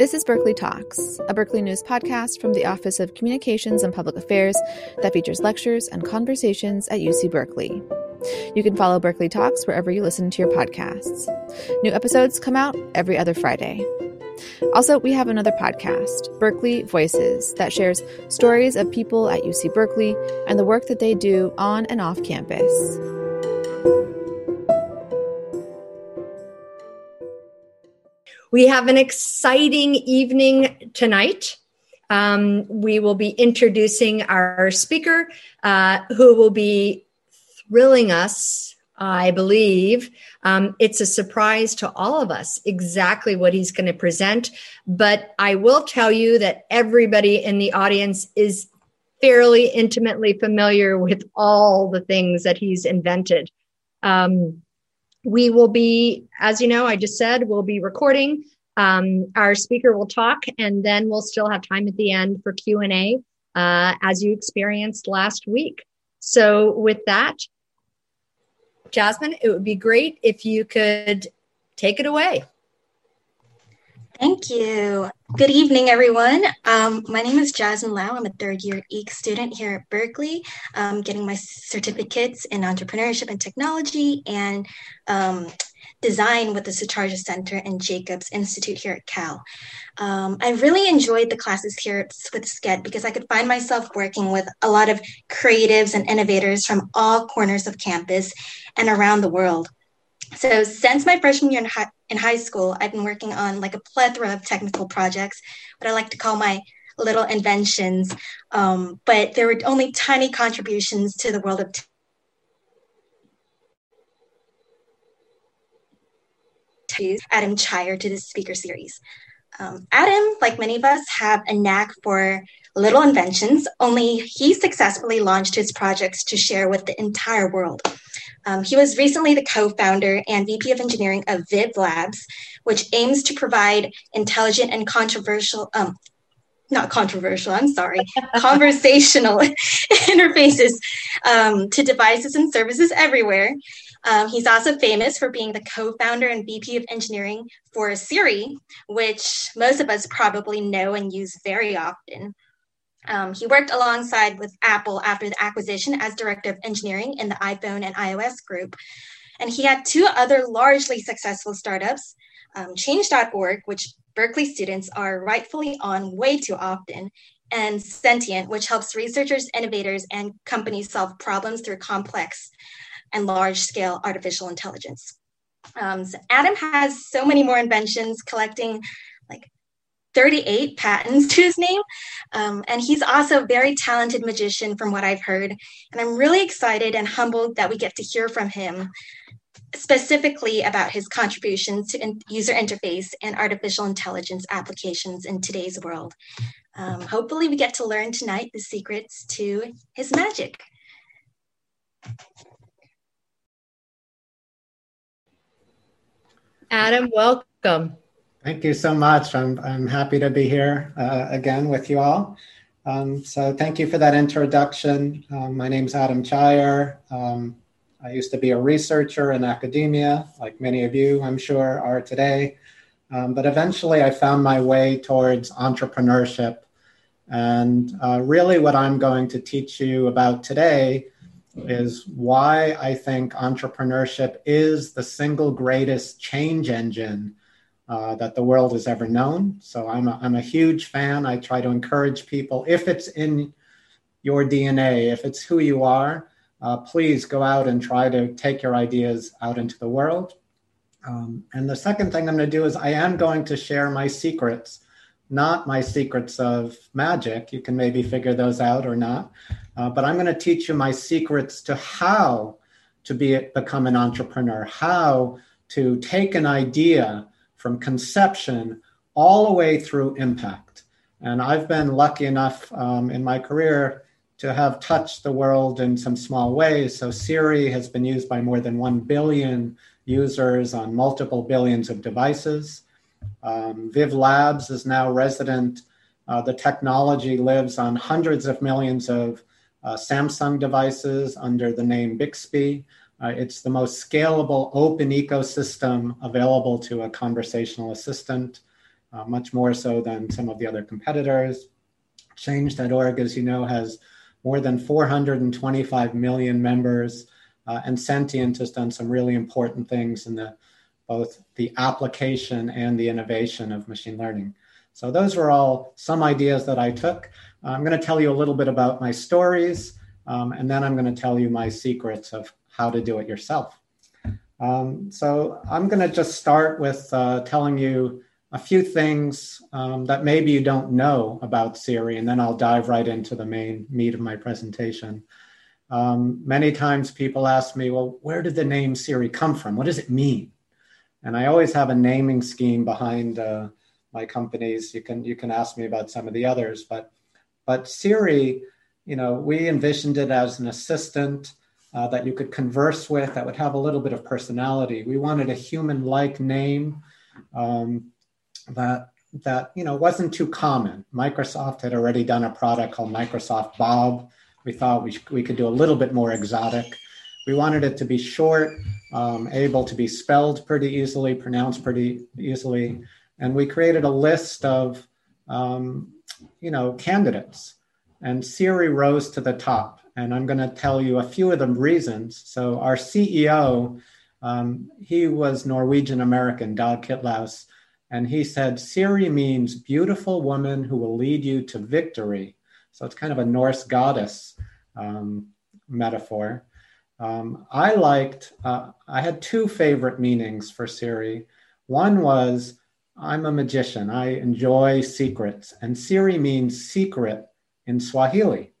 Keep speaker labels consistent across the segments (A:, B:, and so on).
A: This is Berkeley Talks, a Berkeley News podcast from the Office of Communications and Public Affairs that features lectures and conversations at UC Berkeley. You can follow Berkeley Talks wherever you listen to your podcasts. New episodes come out every other Friday. Also, we have another podcast, Berkeley Voices, that shares stories of people at UC Berkeley and the work that they do on and off campus.
B: We have an exciting evening tonight. Um, we will be introducing our speaker, uh, who will be thrilling us, I believe. Um, it's a surprise to all of us exactly what he's going to present. But I will tell you that everybody in the audience is fairly intimately familiar with all the things that he's invented. Um, we will be, as you know, I just said, we'll be recording. Um, our speaker will talk, and then we'll still have time at the end for Q and A, uh, as you experienced last week. So, with that, Jasmine, it would be great if you could take it away.
C: Thank you. Good evening, everyone. Um, my name is Jasmine Lau. I'm a third year EEC student here at Berkeley, um, getting my certificates in entrepreneurship and technology and um, design with the Sutardja Center and Jacobs Institute here at Cal. Um, I really enjoyed the classes here with SCET because I could find myself working with a lot of creatives and innovators from all corners of campus and around the world. So since my freshman year in high, in high school, I've been working on like a plethora of technical projects, what I like to call my little inventions. Um, but there were only tiny contributions to the world of Adam Cheyer to the speaker series. Um, Adam, like many of us, have a knack for little inventions, only he successfully launched his projects to share with the entire world. Um, he was recently the co founder and VP of engineering of Viv Labs, which aims to provide intelligent and controversial, um, not controversial, I'm sorry, conversational interfaces um, to devices and services everywhere. Um, he's also famous for being the co founder and VP of engineering for Siri, which most of us probably know and use very often. Um, he worked alongside with Apple after the acquisition as director of engineering in the iPhone and iOS group. And he had two other largely successful startups um, Change.org, which Berkeley students are rightfully on way too often, and Sentient, which helps researchers, innovators, and companies solve problems through complex and large scale artificial intelligence. Um, so Adam has so many more inventions, collecting 38 patents to his name. Um, and he's also a very talented magician, from what I've heard. And I'm really excited and humbled that we get to hear from him specifically about his contributions to in- user interface and artificial intelligence applications in today's world. Um, hopefully, we get to learn tonight the secrets to his magic.
B: Adam, welcome.
D: Thank you so much. I'm, I'm happy to be here uh, again with you all. Um, so, thank you for that introduction. Um, my name is Adam Cheyer. Um, I used to be a researcher in academia, like many of you, I'm sure, are today. Um, but eventually, I found my way towards entrepreneurship. And uh, really, what I'm going to teach you about today is why I think entrepreneurship is the single greatest change engine uh, that the world has ever known. So I'm a, I'm a huge fan. I try to encourage people, if it's in your DNA, if it's who you are, uh, please go out and try to take your ideas out into the world. Um, and the second thing I'm going to do is I am going to share my secrets, not my secrets of magic. You can maybe figure those out or not. Uh, but I'm going to teach you my secrets to how to be become an entrepreneur, how to take an idea from conception all the way through impact. And I've been lucky enough um, in my career to have touched the world in some small ways. So Siri has been used by more than 1 billion users on multiple billions of devices. Um, Viv Labs is now resident. Uh, the technology lives on hundreds of millions of uh, Samsung devices under the name Bixby. Uh, it's the most scalable open ecosystem available to a conversational assistant. uh, much more so than some of the other competitors. Change.org, as you know, has more than 425 million members, uh, and Sentient has done some really important things in the both the application and the innovation of machine learning. So those were all some ideas that I took. I'm going to tell you a little bit about my stories, um, and then I'm going to tell you my secrets of how to do it yourself. Um, so I'm going to just start with uh, telling you a few things um, that maybe you don't know about Siri, and then I'll dive right into the main meat of my presentation. Um, many times people ask me, well, where did the name Siri come from? What does it mean? And I always have a naming scheme behind uh, my companies. You can you can ask me about some of the others, but but Siri, you know, we envisioned it as an assistant uh, that you could converse with that would have a little bit of personality. We wanted a human-like name. Um, that that you know wasn't too common. Microsoft had already done a product called Microsoft Bob. We thought we, we could do a little bit more exotic. We wanted it to be short, um, able to be spelled pretty easily, pronounced pretty easily, and we created a list of um, you know candidates. And Siri rose to the top. And I'm going to tell you a few of the reasons. So our CEO, um, he was Norwegian American, Dag Kittlaus and he said, Siri means beautiful woman who will lead you to victory. So it's kind of a Norse goddess um, metaphor. Um, I liked, uh, I had two favorite meanings for Siri. One was, I'm a magician. I enjoy secrets. And Siri means secret in Swahili.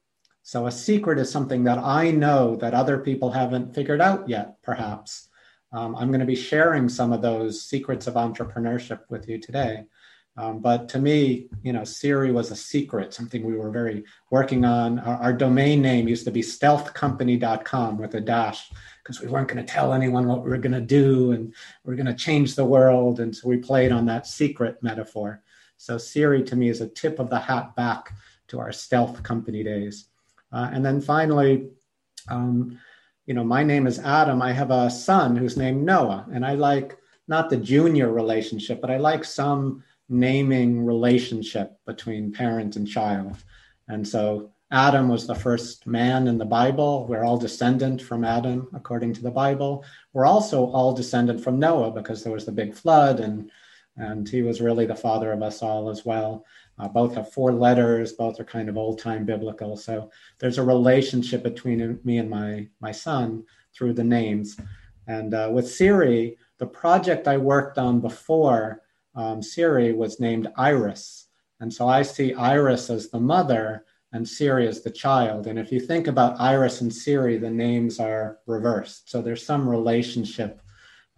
D: So a secret is something that I know that other people haven't figured out yet, perhaps. Um, I'm going to be sharing some of those secrets of entrepreneurship with you today. Um, but to me, you know, Siri was a secret, something we were very working on. Our, our domain name used to be stealthcompany.com with a dash because we weren't going to tell anyone what we were going to do and we are going to change the world. And so we played on that secret metaphor. So Siri to me is a tip of the hat back to our stealth company days. Uh, and then finally, um, you know, my name is Adam. I have a son who's named Noah, and I like not the junior relationship, but I like some naming relationship between parent and child. And so Adam was the first man in the Bible. We're all descendant from Adam, according to the Bible. We're also all descendant from Noah because there was the big flood, and and he was really the father of us all as well. Uh, both have four letters. Both are kind of old time biblical. So there's a relationship between me and my my son through the names. And uh, with Siri, the project I worked on before um, Siri was named Iris. And so I see Iris as the mother and Siri as the child. And if you think about Iris and Siri, the names are reversed. So there's some relationship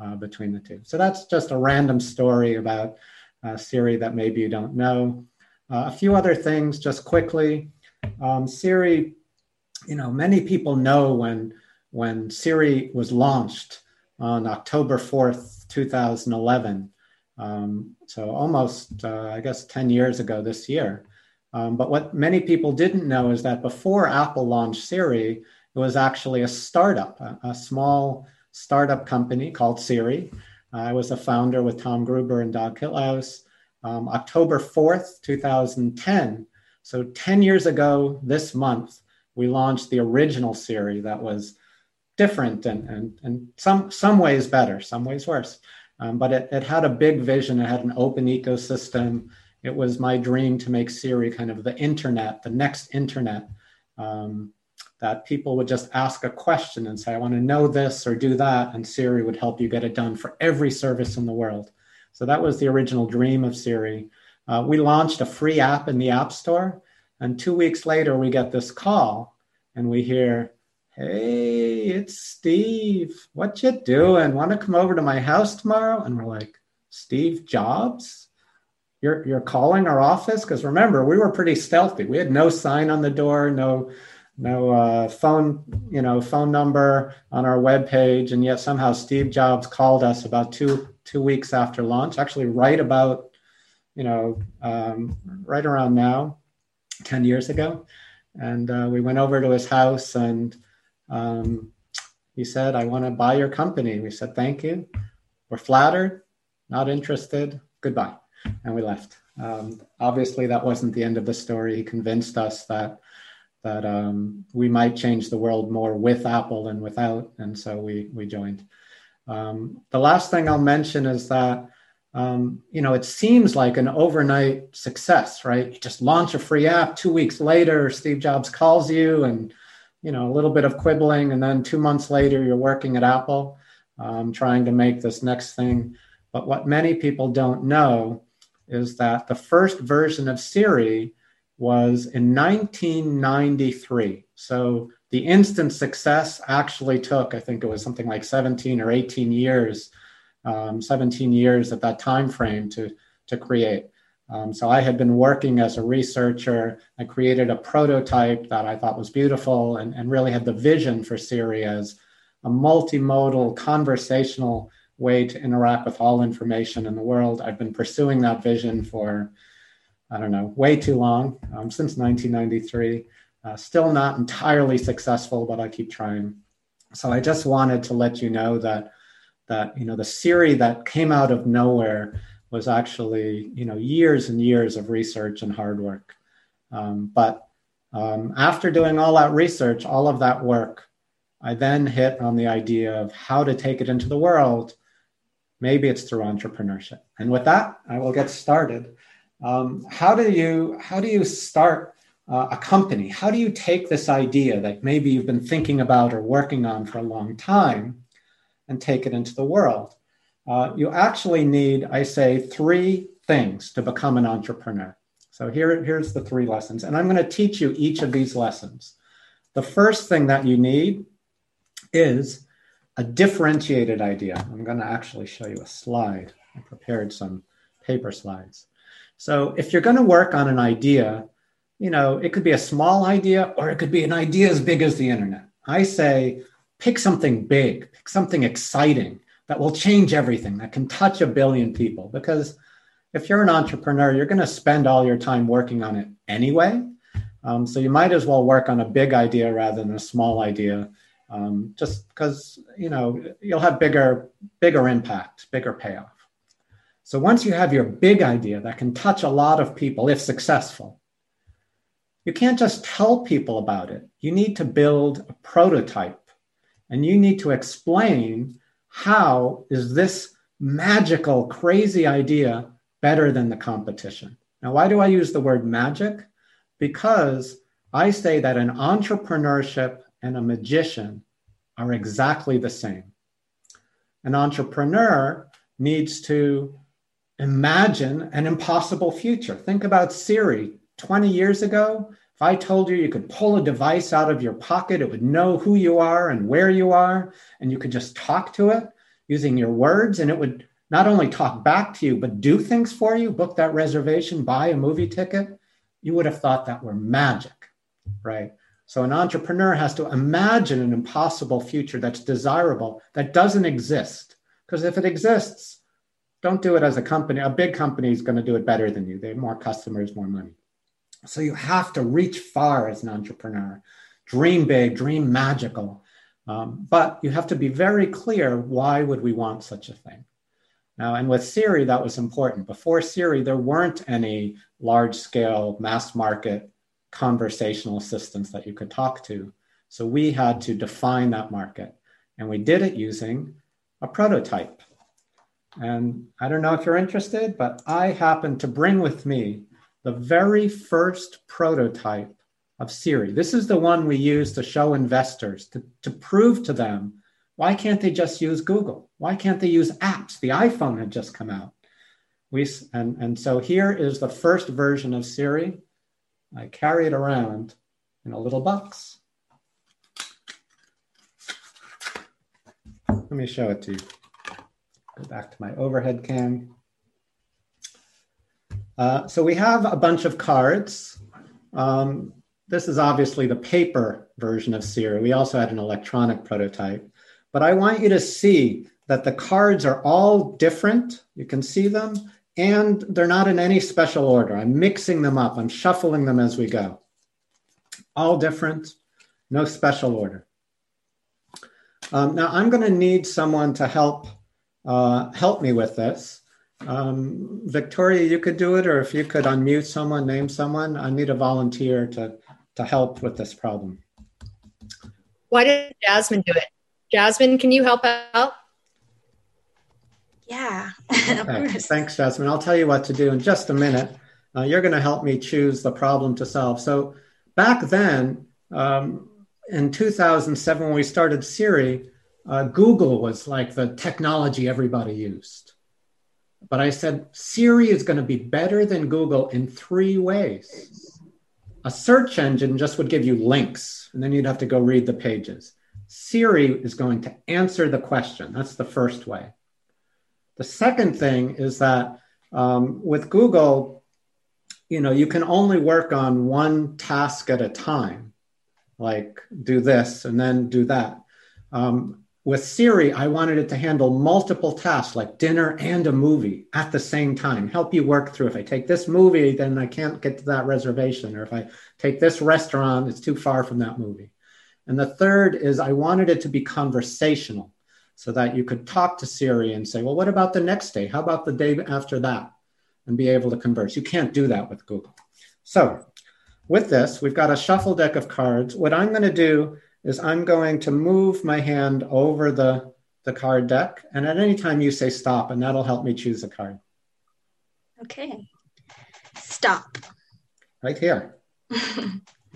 D: uh, between the two. So that's just a random story about uh, Siri that maybe you don't know. Uh, a few other things, just quickly. Um, Siri, you know, many people know when when Siri was launched on October fourth, two thousand eleven. Um, so almost, uh, I guess, ten years ago this year. Um, but what many people didn't know is that before Apple launched Siri, it was actually a startup, a, a small startup company called Siri. I was a founder with Tom Gruber and Dag Kittlaus um, October 4th, 2010. So 10 years ago this month, we launched the original Siri that was different and, and, and some, some ways better, some ways worse. Um, but it, it had a big vision, it had an open ecosystem. It was my dream to make Siri kind of the internet, the next internet, um, that people would just ask a question and say, I want to know this or do that. And Siri would help you get it done for every service in the world. So that was the original dream of Siri. Uh, we launched a free app in the App Store, and two weeks later, we get this call, and we hear, "Hey, it's Steve. What you doing? Want to come over to my house tomorrow?" And we're like, "Steve Jobs." You're, you're calling our office because remember we were pretty stealthy we had no sign on the door no no uh, phone you know phone number on our web page and yet somehow steve jobs called us about two two weeks after launch, actually right about, you know, um, right around now, 10 years ago. And uh, we went over to his house and um, he said, I want to buy your company. We said, thank you. We're flattered, not interested. Goodbye. and we left. Um, obviously, that wasn't the end of the story. He convinced us that that um, we might change the world more with Apple than without, and so we we joined. Um, the last thing I'll mention is that um, you know it seems like an overnight success, right? You just launch a free app. Two weeks later, Steve Jobs calls you, and you know a little bit of quibbling, and then two months later, you're working at Apple, um, trying to make this next thing. But what many people don't know is that the first version of Siri was in 1993. So the instant success actually took, I think it was something like 17 or 18 years, um, 17 years at that time frame to, to create. Um, so I had been working as a researcher. I created a prototype that I thought was beautiful and, and really had the vision for Siri as a multimodal conversational way to interact with all information in the world. I've been pursuing that vision for, I don't know, way too long, um, since 1993. Uh, still not entirely successful, but I keep trying. So I just wanted to let you know that that you know the Siri that came out of nowhere was actually you know years and years of research and hard work. Um, but um, after doing all that research, all of that work, I then hit on the idea of how to take it into the world Maybe it's through entrepreneurship. And with that, I will get started. Um, how do you how do you start uh, a company? How do you take this idea that maybe you've been thinking about or working on for a long time and take it into the world? Uh, you actually need, I say, three things to become an entrepreneur. So here, here's the three lessons, and I'm going to teach you each of these lessons. The first thing that you need is a differentiated idea. I'm going to actually show you a slide. I prepared some paper slides. So if you're going to work on an idea, you know, it could be a small idea or it could be an idea as big as the internet. I say pick something big, pick something exciting that will change everything, that can touch a billion people. Because if you're an entrepreneur, you're going to spend all your time working on it anyway. Um, so you might as well work on a big idea rather than a small idea um, just because you know you'll have bigger bigger impact bigger payoff so once you have your big idea that can touch a lot of people if successful you can't just tell people about it you need to build a prototype and you need to explain how is this magical crazy idea better than the competition now why do i use the word magic because i say that an entrepreneurship and a magician are exactly the same. An entrepreneur needs to imagine an impossible future. Think about Siri. 20 years ago, if I told you you could pull a device out of your pocket, it would know who you are and where you are, and you could just talk to it using your words, and it would not only talk back to you, but do things for you, book that reservation, buy a movie ticket, you would have thought that were magic, right? So an entrepreneur has to imagine an impossible future that's desirable, that doesn't exist. Because if it exists, don't do it as a company. A big company is going to do it better than you. They have more customers, more money. So you have to reach far as an entrepreneur, dream big, dream magical. Um, but you have to be very clear why would we want such a thing? Now, and with Siri, that was important. Before Siri, there weren't any large scale mass market conversational assistants that you could talk to. So we had to define that market. And we did it using a prototype. And I don't know if you're interested, but I happened to bring with me the very first prototype of Siri. This is the one we use to show investors, to, to prove to them why can't they just use Google? Why can't they use apps? The iPhone had just come out. We, and, and so here is the first version of Siri. I carry it around in a little box. Let me show it to you. Go back to my overhead cam. Uh, so we have a bunch of cards. Um, this is obviously the paper version of Siri. We also had an electronic prototype. But I want you to see that the cards are all different. You can see them and they're not in any special order. I'm mixing them up, I'm shuffling them as we go. All different, no special order. Um, now I'm going to need someone to help uh, help me with this. Um, Victoria, you could do it, or if you could unmute someone, name someone. I need a volunteer to, to help with this problem.
B: Why did Jasmine do it? Jasmine, can you help out?
C: Yeah,
D: okay. Thanks, Jasmine. I'll tell you what to do in just a minute. Uh, you're going to help me choose the problem to solve. So back then, um, in 2007, when we started Siri, uh, Google was like the technology everybody used. But I said, Siri is going to be better than Google in three ways. A search engine just would give you links, and then you'd have to go read the pages. Siri is going to answer the question. That's the first way. The second thing is that um, with Google, you know, you can only work on one task at a time, like do this and then do that. Um, with Siri, I wanted it to handle multiple tasks like dinner and a movie at the same time, help you work through. If I take this movie, then I can't get to that reservation. Or if I take this restaurant, it's too far from that movie. And the third is I wanted it to be conversational so that you could talk to Siri and say, well, what about the next day? How about the day after that? And be able to converse. You can't do that with Google. So with this, we've got a shuffle deck of cards. What I'm going to do is I'm going to move my hand over the, the card deck. And at any time you say stop, and that'll help me choose a card.
C: Okay. Stop.
D: Right here.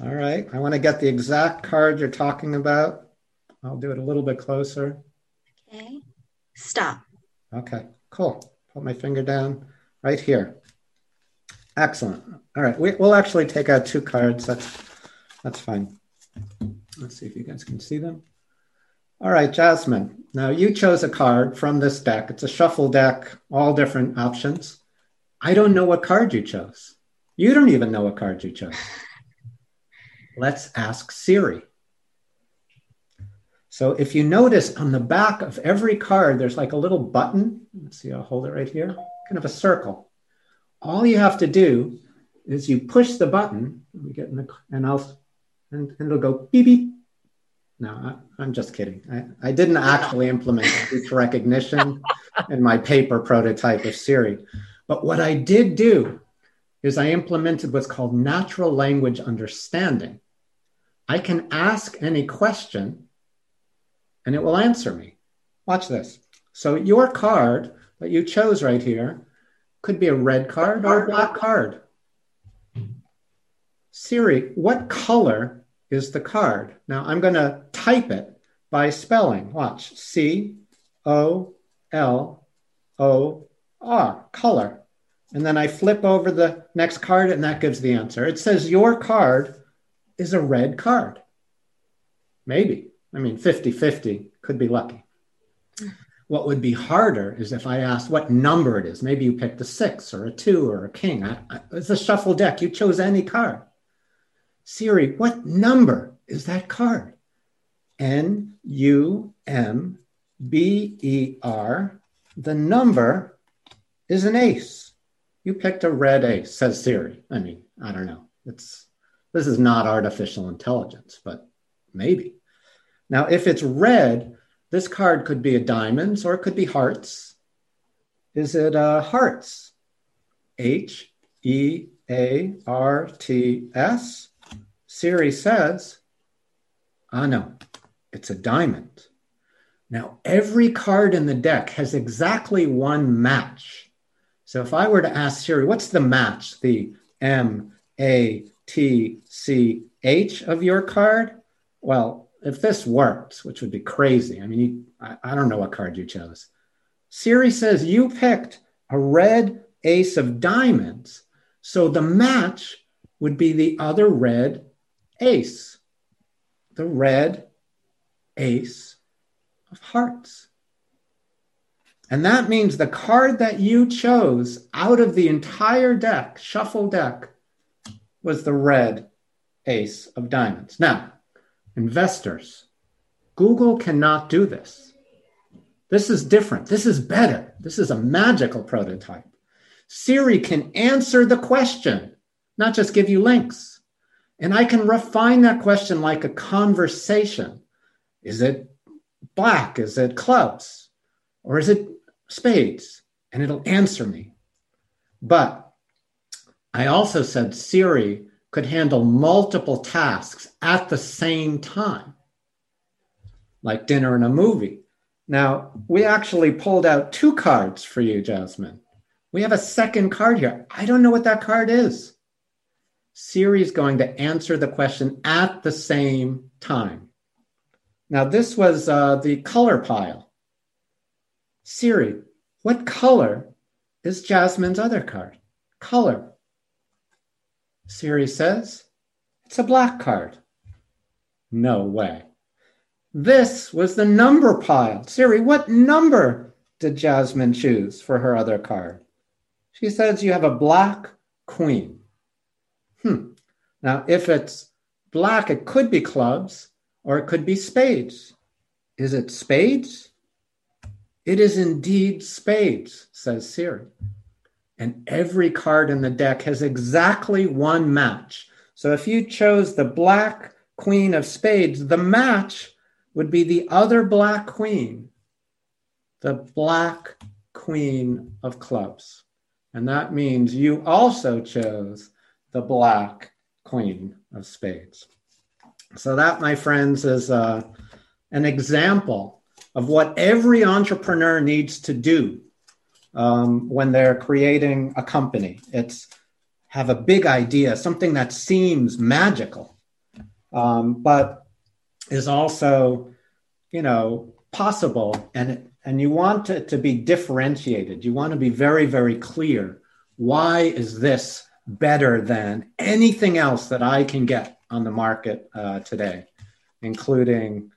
D: All right. I want to get the exact card you're talking about. I'll do it a little bit closer.
C: Okay. Stop.
D: Okay. Cool. Put my finger down right here. Excellent. All right. We, will actually take out two cards. That's that's fine. Let's see if you guys can see them. All right, Jasmine. Now you chose a card from this deck. It's a shuffle deck, all different options. I don't know what card you chose. You don't even know what card you chose. Let's ask Siri. So if you notice on the back of every card, there's like a little button. Let's see, I'll hold it right here, kind of a circle. All you have to do is you push the button, we get in the, and I'll and, and it'll go beep beep. No, I, am just kidding. I, I didn't actually implement speech recognition in my paper prototype of Siri. But what I did do is I implemented what's called natural language understanding. I can ask any question and it will answer me. Watch this. So, your card that you chose right here could be a red card or a black card. Siri, what color is the card? Now I'm going to type it by spelling. Watch C O L O R, color. And then I flip over the next card and that gives the answer. It says your card is a red card. Maybe. I mean, 50 50 could be lucky. What would be harder is if I asked what number it is. Maybe you picked a six or a two or a king. I, I, it's a shuffle deck. You chose any card. Siri, what number is that card? N U M B E R. The number is an ace. You picked a red ace, says Siri. I mean, I don't know. It's this is not artificial intelligence, but maybe. Now, if it's red, this card could be a diamonds or it could be hearts. Is it uh, hearts? H E A R T S Siri says, ah, no, it's a diamond. Now, every card in the deck has exactly one match. So if I were to ask Siri, what's the match, the M A T C H of your card? Well, if this worked, which would be crazy, I mean, you, I, I don't know what card you chose. Siri says you picked a red ace of diamonds. So the match would be the other red ace, the red ace of hearts. And that means the card that you chose out of the entire deck, shuffle deck, was the red ace of diamonds. Now, investors, Google cannot do this. This is different. This is better. This is a magical prototype. Siri can answer the question, not just give you links. And I can refine that question like a conversation. Is it black? Is it clubs? Or is it spades? and it'll answer me. But I also said Siri could handle multiple tasks at the same time, like dinner and a movie. Now, we actually pulled out two cards for you, Jasmine. We have a second card here. I don't know what that card is. Siri is going to answer the question at the same time. Now, this was uh, the color pile. Siri, what color is Jasmine's other card? Color. Siri says, it's a black card. No way. This was the number pile. Siri, what number did Jasmine choose for her other card? She says you have a black queen. Hmm. Now, if it's black, it could be clubs or it could be spades. Is it spades? It is indeed spades, says Siri. And every card in the deck has exactly one match. So if you chose the black queen of spades, the match would be the other black queen, the black queen of clubs. And that means you also chose the black queen of spades. So, that, my friends, is uh, an example of what every entrepreneur needs to do um, when they're creating a company. It's have a big idea, something that seems magical, um, but is also, you know, possible and and you want it to be differentiated. You want to be very, very clear. Why is this better than anything else that I can get on the market uh, today, including,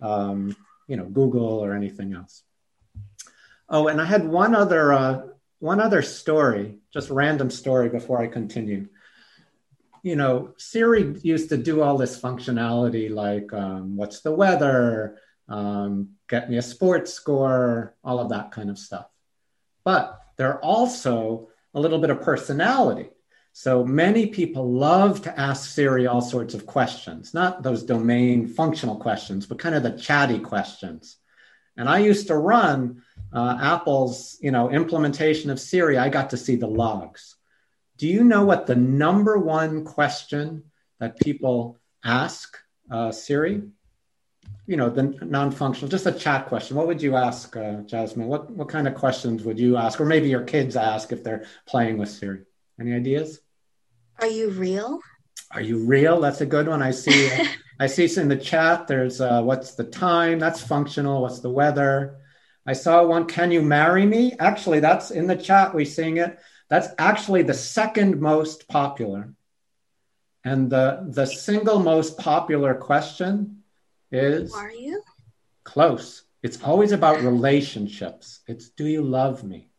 D: um, you know, Google or anything else? Oh, and I had one other uh, one other story, just random story before I continue you know, Siri used to do all this functionality like um, what's the weather, um, get me a sports score, all of that kind of stuff. But they're also a little bit of personality. So many people love to ask Siri all sorts of questions, not those domain functional questions, but kind of the chatty questions. And I used to run uh, Apple's, you know, implementation of Siri. I got to see the logs. Do you know what the number one question that people ask uh, Siri? You know, the non-functional, just a chat question. What would you ask, uh, Jasmine? What what kind of questions would you ask, or maybe your kids ask if they're playing with Siri? Any ideas?
C: Are you real?
D: Are you real? That's a good one. I see. I see in the chat. There's uh, what's the time? That's functional. What's the weather? I saw one. Can you marry me? Actually, that's in the chat. We're seeing it. That's actually the second most popular. And the, the single most popular question is
C: Who are you?
D: Close. It's always about relationships. It's do you love me?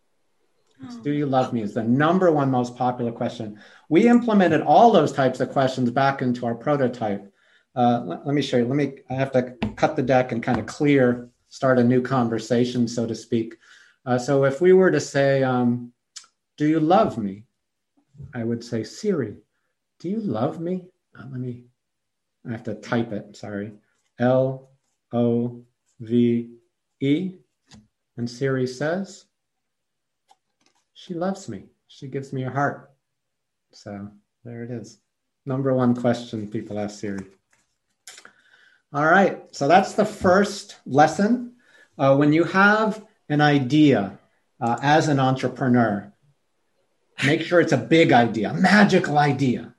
D: It's, do you love me is the number one most popular question. We implemented all those types of questions back into our prototype. Uh, let, let, me show you. Let me, I have to cut the deck and kind of clear, start a new conversation, so to speak. Uh, so if we were to say, um, do you love me? I would say, Siri, do you love me? Uh, let me, I have to type it, sorry. L O V E. And Siri says, she loves me. She gives me a heart. So there it is. Number one question people ask Siri. All right, so that's the first lesson. Uh, when you have an idea uh, as an entrepreneur, Make sure it's a big idea, a magical idea.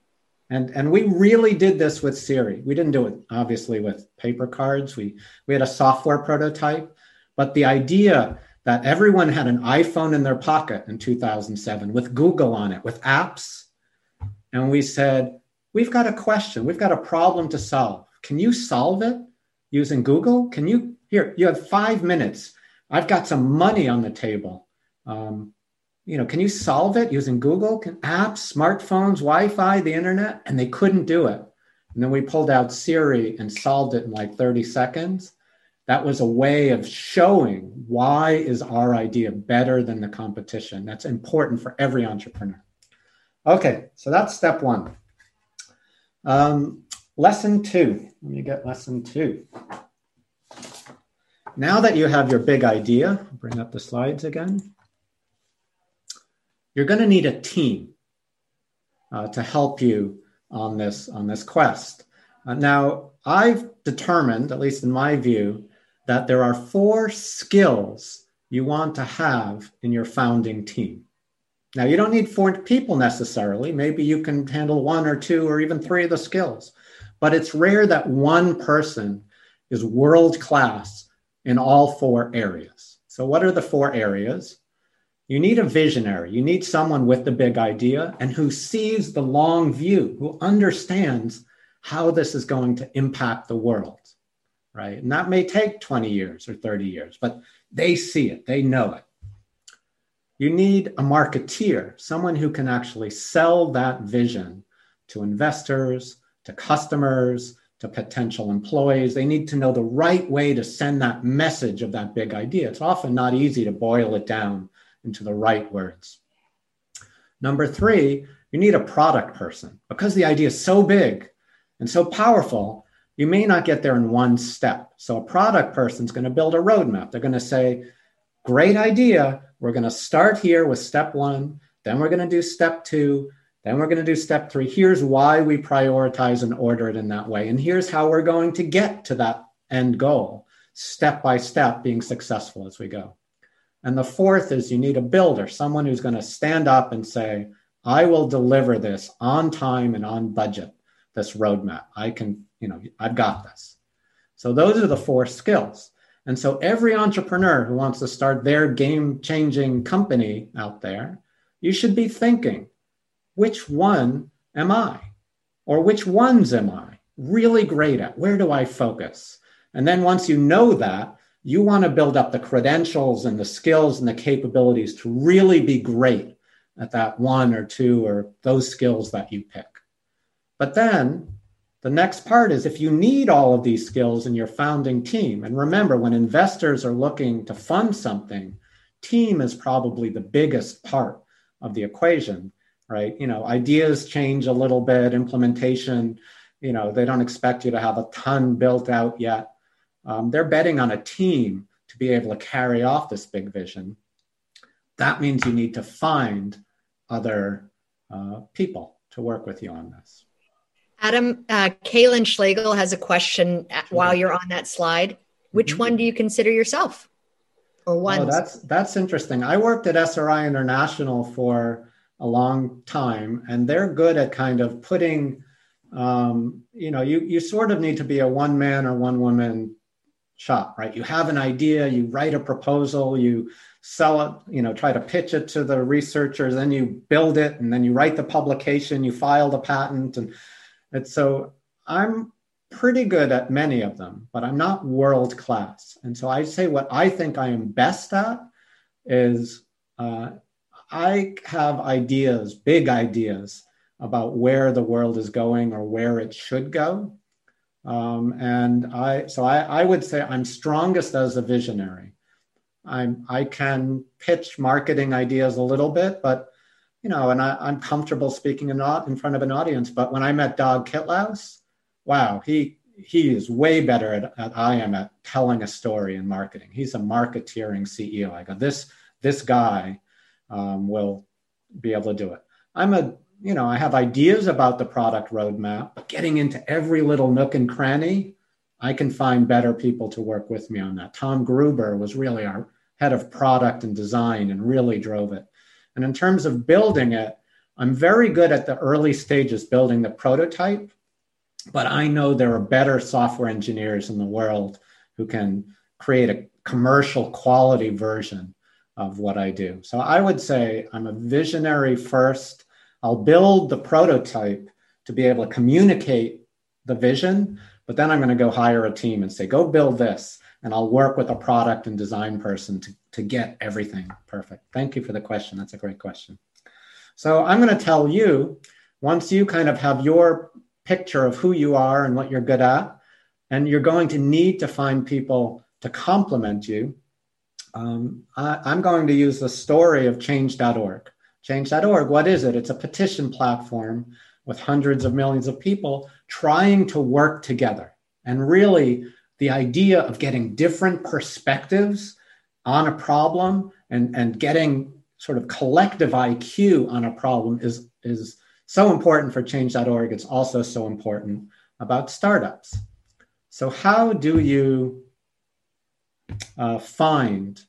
D: And, and we really did this with Siri. We didn't do it obviously with paper cards. We, we had a software prototype, but the idea that everyone had an iPhone in their pocket in 2007 with Google on it, with apps. And we said, We've got a question, we've got a problem to solve. Can you solve it using Google? Can you? Here, you have five minutes. I've got some money on the table. Um, you know, can you solve it using Google, can, apps, smartphones, Wi-Fi, the internet? And they couldn't do it. And then we pulled out Siri and solved it in like 30 seconds. That was a way of showing why is our idea better than the competition. That's important for every entrepreneur. Okay, so that's step one. Um, lesson two. Let me get lesson two. Now that you have your big idea, bring up the slides again. you're going to need a team uh, to help you on this on this quest. Uh, now, I've determined, at least in my view, that there are four skills you want to have in your founding team. Now, you don't need four people necessarily. Maybe you can handle one or two or even three of the skills, but it's rare that one person is world class in all four areas. So, what are the four areas? You need a visionary. You need someone with the big idea and who sees the long view, who understands how this is going to impact the world, right? And that may take 20 years or 30 years, but they see it, they know it. You need a marketeer, someone who can actually sell that vision to investors, to customers, to potential employees. They need to know the right way to send that message of that big idea. It's often not easy to boil it down into the right words. Number three, you need a product person. Because the idea is so big and so powerful, you may not get there in one step. So a product person is going to build a roadmap. They're going to say, great idea. We're going to start here with step one. Then we're going to do step two. Then we're going to do step three. Here's why we prioritize and order it in that way. And here's how we're going to get to that end goal, step by step, being successful as we go. And the fourth is you need a builder, someone who's going to stand up and say, I will deliver this on time and on budget, this roadmap. I can, you know, I've got this. So those are the four skills. And so every entrepreneur who wants to start their game changing company out there, you should be thinking, which one am I? Or which ones am I really great at? Where do I focus? And then once you know that, you want to build up the credentials and the skills and the capabilities to really be great at that one or two or those skills that you pick. But then the next part is if you need all of these skills in your founding team, and remember, when investors are looking to fund something, team is probably the biggest part of the equation, right? You know, ideas change a little bit, implementation, you know, they don't expect you to have a ton built out yet um, they're betting on a team to be able to carry off this big vision. That means you need to find other uh, people to work with you on this.
B: Adam, uh, Kaylin Schlegel has a question while you're on that slide. Which mm-hmm. one do you consider yourself? Or one?
D: Oh, that's that's interesting. I worked at SRI International for a long time, and they're good at kind of putting, um, you know, you you sort of need to be a one man or one woman shop, right? You have an idea, you write a proposal, you sell it, you know, try to pitch it to the researchers, then you build it, and then you write the publication, you file the patent, and it's so I'm pretty good at many of them, but I'm not world class. And so I say what I think I am best at is uh, I have ideas, big ideas about where the world is going or where it should go. Um, and I, so I, I would say I'm strongest as a visionary. I'm, I can pitch marketing ideas a little bit, but you know, and I, am comfortable speaking in, in front of an audience. But when I met Dag Kittlaus, wow, he he is way better at, at I am at telling a story in marketing. He's a marketeering CEO. I go, this this guy um, will be able to do it. I'm a you know, I have ideas about the product roadmap, but getting into every little nook and cranny, I can find better people to work with me on that. Tom Gruber was really our head of product and design and really drove it. And in terms of building it, I'm very good at the early stages building the prototype, but I know there are better software engineers in the world who can create a commercial quality version of what I do. So I would say I'm a visionary first I'll build the prototype to be able to communicate the vision, but then I'm going to go hire a team and say, go build this. And I'll work with a product and design person to, to get everything perfect. Thank you for the question. That's a great question. So I'm going to tell you once you kind of have your picture of who you are and what you're good at, and you're going to need to find people to complement you. Um, I, am going to use the story of change.org. Change.org, what is it? It's a petition platform with hundreds of millions of people trying to work together. And really, the idea of getting different perspectives on a problem and, and getting sort of collective IQ on a problem is, is so important for change.org. It's also so important about startups. So, how do you uh, find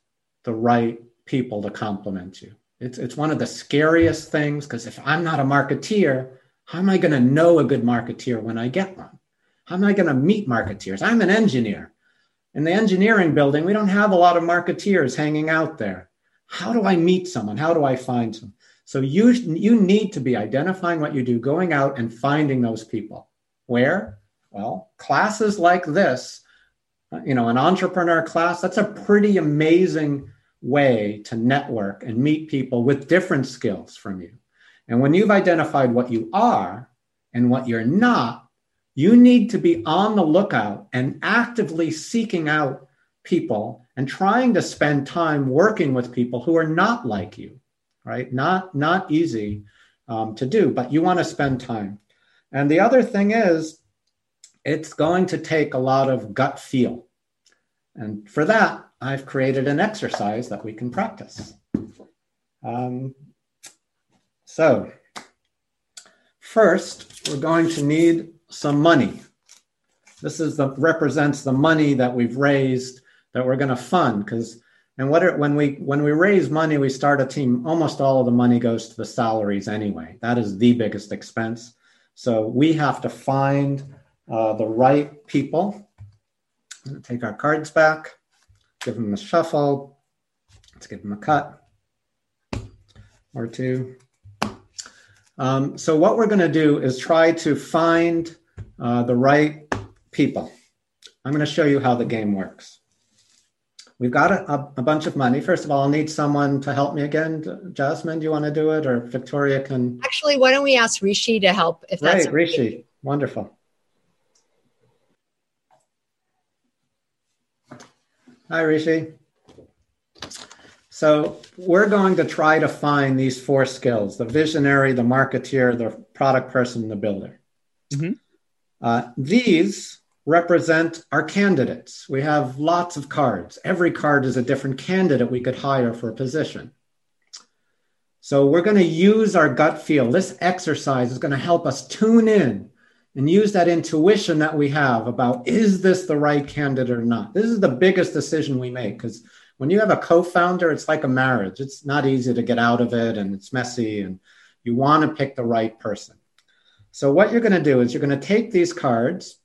D: the right people to complement you? It's, it's one of the scariest things because if I'm not a marketeer, how am I going to know a good marketeer when I get one? How am I going to meet marketeers? I'm an engineer. In the engineering building, we don't have a lot of marketeers hanging out there. How do I meet someone? How do I find someone? So you, you need to be identifying what you do, going out and finding those people. Where? Well, classes like this, you know, an entrepreneur class, that's a pretty amazing way to network and meet people with different skills from you. And when you've identified what you are and what you're not, you need to be on the lookout and actively seeking out people and trying to spend time working with people who are not like you, right? Not, not easy um, to do, but you want to spend time. And the other thing is, it's going to take a lot of gut feel. And for that, I've created an exercise that we can practice. Um, so, first, we're going to need some money. This is the represents the money that we've raised that we're going to fund because and what are, when we when we raise money we start a team almost all of the money goes to the salaries anyway. That is the biggest expense. So we have to find uh, the right people. Take our cards back give them a shuffle. Let's give them a cut. Or two um, so what we're going to do is try to find uh, the right people i'm going to show you how the game works We've got a, a, bunch of money. First of all, I'll need someone to help me again. Jasmine, do you want to do it, or Victoria can?
B: Actually, why don't we ask Rishi to help? If that's
D: right, okay. Rishi, wonderful. Hi, Rishi. So we're going to try to find these four skills: the visionary, the marketeer, the product person, the builder. Mm-hmm. Uh, these represent our candidates. We have lots of cards. Every card is a different candidate we could hire for a position. So we're going to use our gut feel. This exercise is going to help us tune in and use that intuition that we have about is this the right candidate or not? This is the biggest decision we make because when you have a co founder, it's like a marriage. It's not easy to get out of it and it's messy, and you want to pick the right person. So, what you're going to do is you're going to take these cards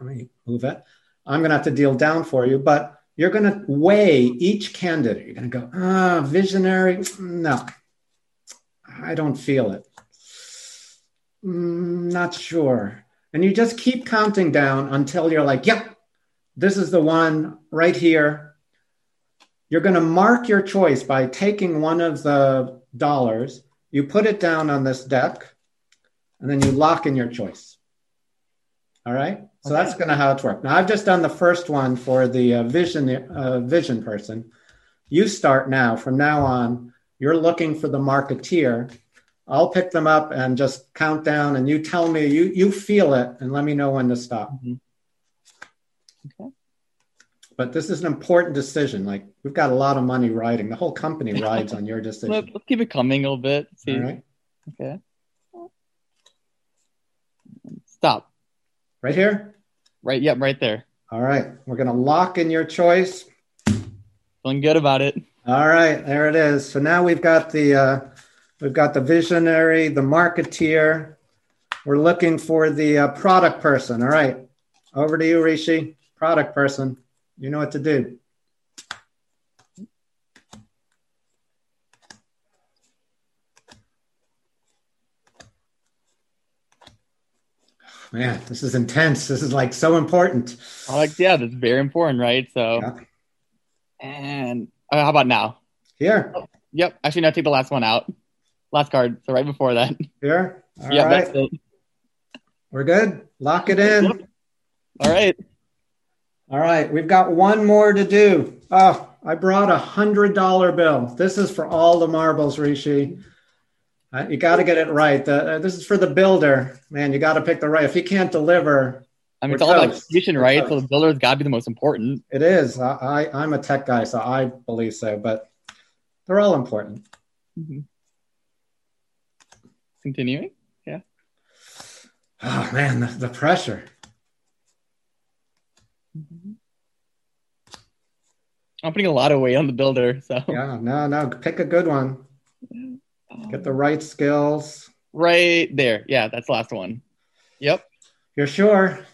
D: let me move it. I'm going to have to deal down for you, but you're going to weigh each candidate. You're going to go, ah, visionary. No, I don't feel it. Mm, not sure. And you just keep counting down until you're like, yep, this is the one right here. You're going to mark your choice by taking one of the dollars, you put it down on this deck, and then you lock in your choice. All right. So okay. that's going to how it's worked. Now I've just done the first one for the uh, vision uh, vision person. You start now. From now on, you're looking for the marketeer. I'll pick them up and just count down, and you tell me you you feel it, and let me know when to stop. Mm-hmm. Okay. But this is an important decision. Like we've got a lot of money riding. The whole company rides on your decision.
E: Let's, let's keep it coming a little bit. See. All right. Okay. Stop.
D: Right here?
E: Right, yep, right there.
D: All right. We're going to lock in your choice.
E: Feeling good about it.
D: All right, there it is. So now we've got the uh, we've got the visionary, the marketeer. We're looking for the uh, product person. All right. Over to you, Rishi. Product person. You know what to do. man, this is intense. This is like so important.
E: Like, yeah, that's very important, right? So, yeah. and uh, how about now?
D: Here.
E: Oh, yep. Actually, now take the last one out. Last card. So right before that.
D: Here. All yep, right. We're good. Lock it in.
E: All right.
D: All right. We've got one more to do. Oh, I brought a hundred dollar bill. This is for all the marbles, Rishi. Uh, you got to get it right. The, uh, this is for the builder, man. You got to pick the right. If he can't deliver,
E: I mean, it's all about execution, right? So the builder's got to be the most important.
D: It is. I, I, am a tech guy, so I believe so. But they're all important.
E: Mm-hmm. Continuing, yeah.
D: Oh man, the, the pressure.
E: I'm putting a lot of weight on the builder. So
D: yeah, no, no, pick a good one. Get the right skills.
E: Right there. Yeah, that's the last one. Yep.
D: You're sure?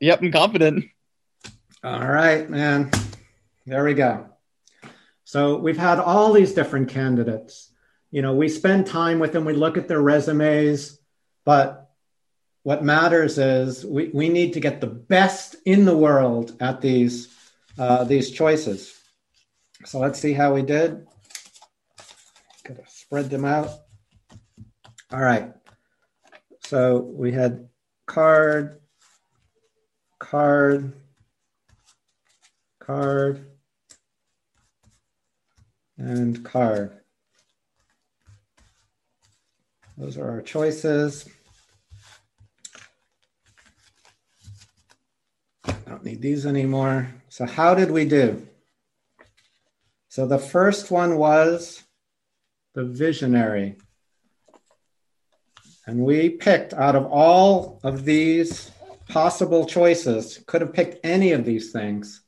E: Yep, I'm confident.
D: All right, man. There we go. So we've had all these different candidates. You know, we spend time with them, we look at their resumes, but what matters is we, we need to get the best in the world at these uh, these choices. So let's see how we did. Gotta spread them out. All right. So we had card, card, card, and card. Those are our choices. I don't need these anymore. So how did we do? So the first one was the visionary. And we picked out of all of these possible choices, could have picked any of these things.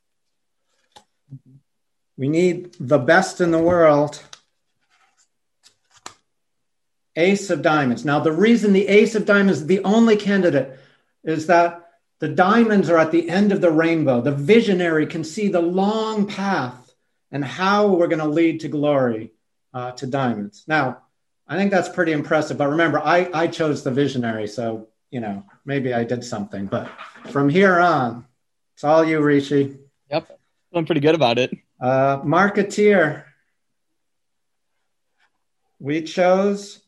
D: We need the best in the world. Ace of diamonds. Now, the reason the ace of diamonds is the only candidate is that the diamonds are at the end of the rainbow. The visionary can see the long path and how we're going to lead to glory uh, to diamonds. Now, I think that's pretty impressive. But remember, I, I chose the visionary. So, you know, maybe I did something. But from here on, it's all you, Rishi.
E: Yep. I'm pretty good about it.
D: Uh, marketeer. We chose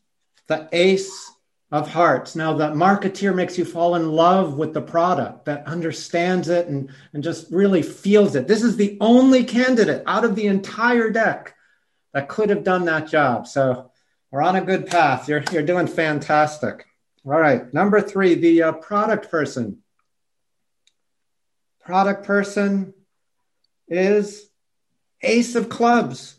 D: the ace of hearts. Now, the marketeer makes you fall in love with the product, that understands it and, and just really feels it. This is the only candidate out of the entire deck that could have done that job. So we're on a good path. You're, you're doing fantastic. All right. Number three, the uh, product person. Product person is ace of clubs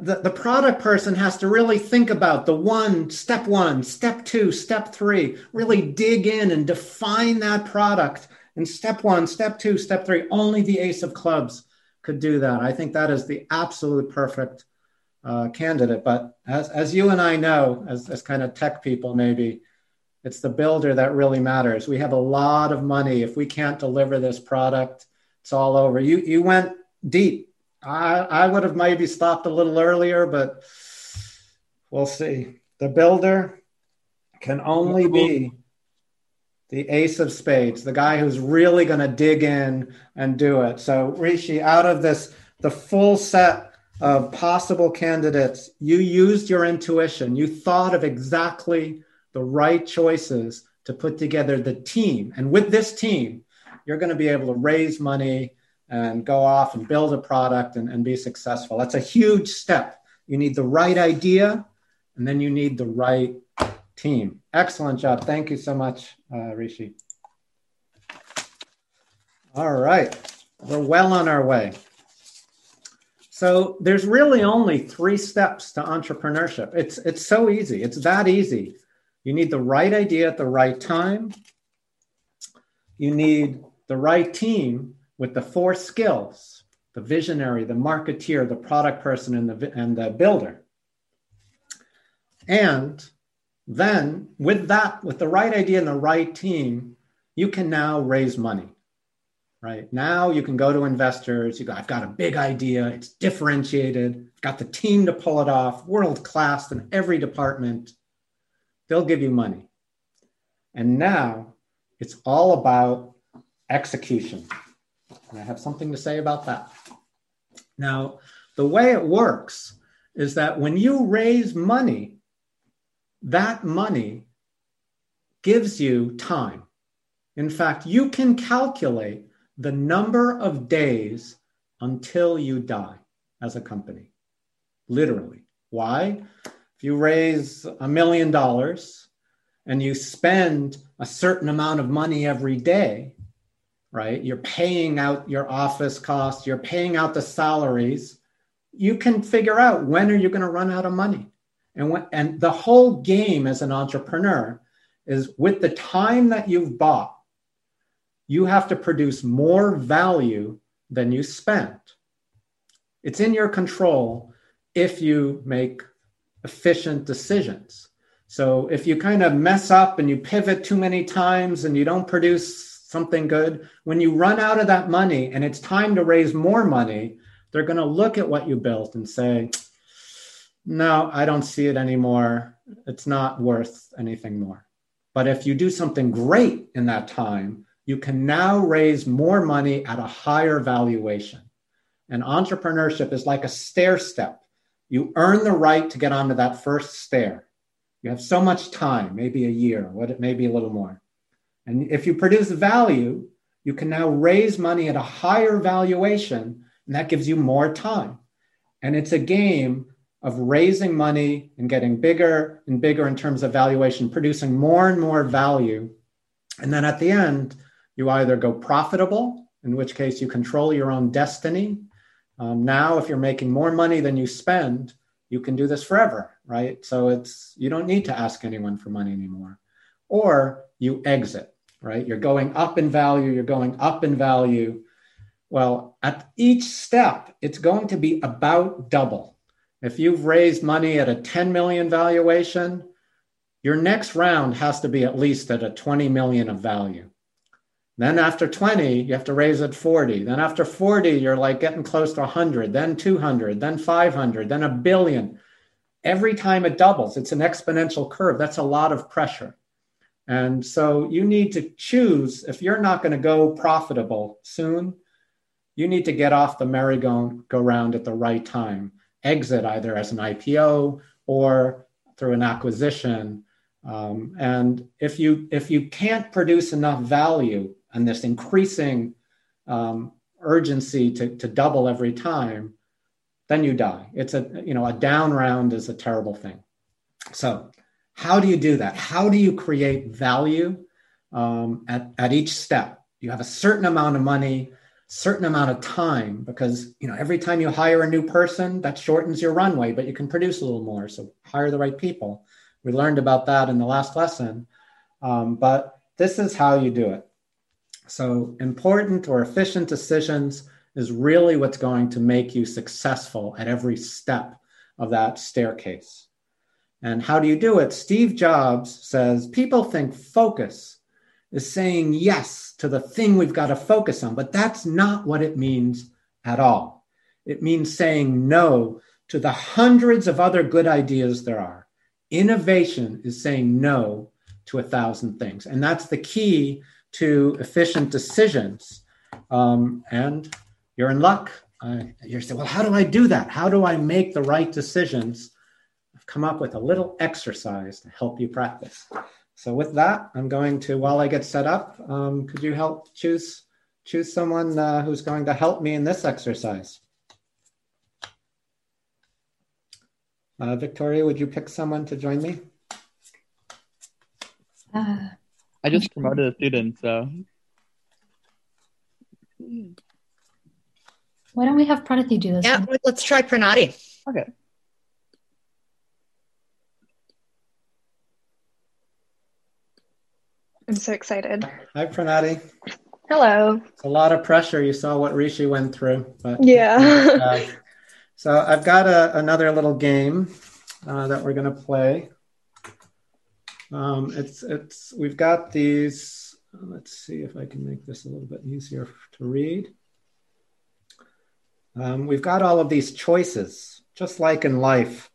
D: the, the, product person has to really think about the one, step one, step two, step three, really dig in and define that product. And step one, step two, step three, only the ace of clubs could do that. I think that is the absolute perfect uh, candidate. But as, as you and I know, as, as kind of tech people, maybe, it's the builder that really matters. We have a lot of money. If we can't deliver this product, it's all over. You, you went deep I, I would have maybe stopped a little earlier, but we'll see. The builder can only be the ace of spades, the guy who's really going to dig in and do it. So, Rishi, out of this, the full set of possible candidates, you used your intuition. You thought of exactly the right choices to put together the team. And with this team, you're going to be able to raise money and go off and build a product and, and be successful. That's a huge step. You need the right idea and then you need the right team. Excellent job. Thank you so much, uh, Rishi. All right, we're well on our way. So there's really only three steps to entrepreneurship. It's it's so easy. It's that easy. You need the right idea at the right time. You need the right team with the four skills the visionary, the marketeer, the product person, and the, and the builder. And then, with that, with the right idea and the right team, you can now raise money. Right now, you can go to investors. You go, I've got a big idea. It's differentiated. I've got the team to pull it off, world class in every department. They'll give you money. And now it's all about execution. And I have something to say about that. Now, the way it works is that when you raise money, that money gives you time. In fact, you can calculate the number of days until you die as a company. Literally. Why? If you raise a million dollars and you spend a certain amount of money every day, right? You're paying out your office costs, you're paying out the salaries you can figure out when are you going to run out of money. And when, and the whole game as an entrepreneur is with the time that you've bought, you have to produce more value than you spent. It's in your control if you make efficient decisions. So if you kind of mess up and you pivot too many times and you don't produce something good, when you run out of that money and it's time to raise more money, they're going to look at what you built and say, no, I don't see it anymore. It's not worth anything more. But if you do something great in that time, you can now raise more money at a higher valuation. And entrepreneurship is like a stair step. You earn the right to get onto that first stair. You have so much time, maybe a year, what it may be a little more. And if you produce value, you can now raise money at a higher valuation, and that gives you more time. And it's a game of raising money and getting bigger and bigger in terms of valuation, producing more and more value. And then at the end, you either go profitable, in which case you control your own destiny. Um, now, if you're making more money than you spend, you can do this forever, right? So it's you don't need to ask anyone for money anymore. Or you exit, right? You're going up in value, you're going up in value. Well, at each step, it's going to be about double. If you've raised money at a 10 million valuation, your next round has to be at least at a 20 million of value. Then after 20, you have to raise at 40. Then after 40, you're like getting close to 100, then 200, then 500, then a billion. Every time it doubles, it's an exponential curve. That's a lot of pressure. And so you need to choose if you're not going to go profitable soon, you need to get off the merry-go-round at the right time. Exit either as an IPO or through an acquisition. Um, and if you if you can't produce enough value and this increasing um, urgency to, to double every time, then you die. It's a, you know, a down round is a terrible thing. So, how do you do that? How do you create value um, at, at each step? You have a certain amount of money, certain amount of time, because you know every time you hire a new person, that shortens your runway, but you can produce a little more. So hire the right people. We learned about that in the last lesson. Um, but this is how you do it. So, important or efficient decisions is really what's going to make you successful at every step of that staircase. And how do you do it? Steve Jobs says people think focus is saying yes to the thing we've got to focus on, but that's not what it means at all. It means saying no to the hundreds of other good ideas there are. Innovation is saying no to a thousand things. And that's the key to efficient decisions. Um, and you're in luck. Uh, you're saying, well, how do I do that? How do I make the right decisions? I've come up with a little exercise to help you practice. So with that, I'm going to, while I get set up, um, could you help choose choose someone uh, who's going to help me in this exercise? Uh, Victoria, would you pick someone to join me?
E: Uh, I just promoted a student, so.
F: Why don't we have Pranati do this?
B: Yeah, one? let's try Pranati.
E: Okay.
G: I'm so excited.
D: Hi, Pranati.
G: Hello.
D: It's a lot of pressure. You saw what Rishi went through, but
G: yeah.
D: uh, so I've got a, another little game uh, that we're going to play. Um, it's it's we've got these. Let's see if I can make this a little bit easier to read. Um, we've got all of these choices, just like in life.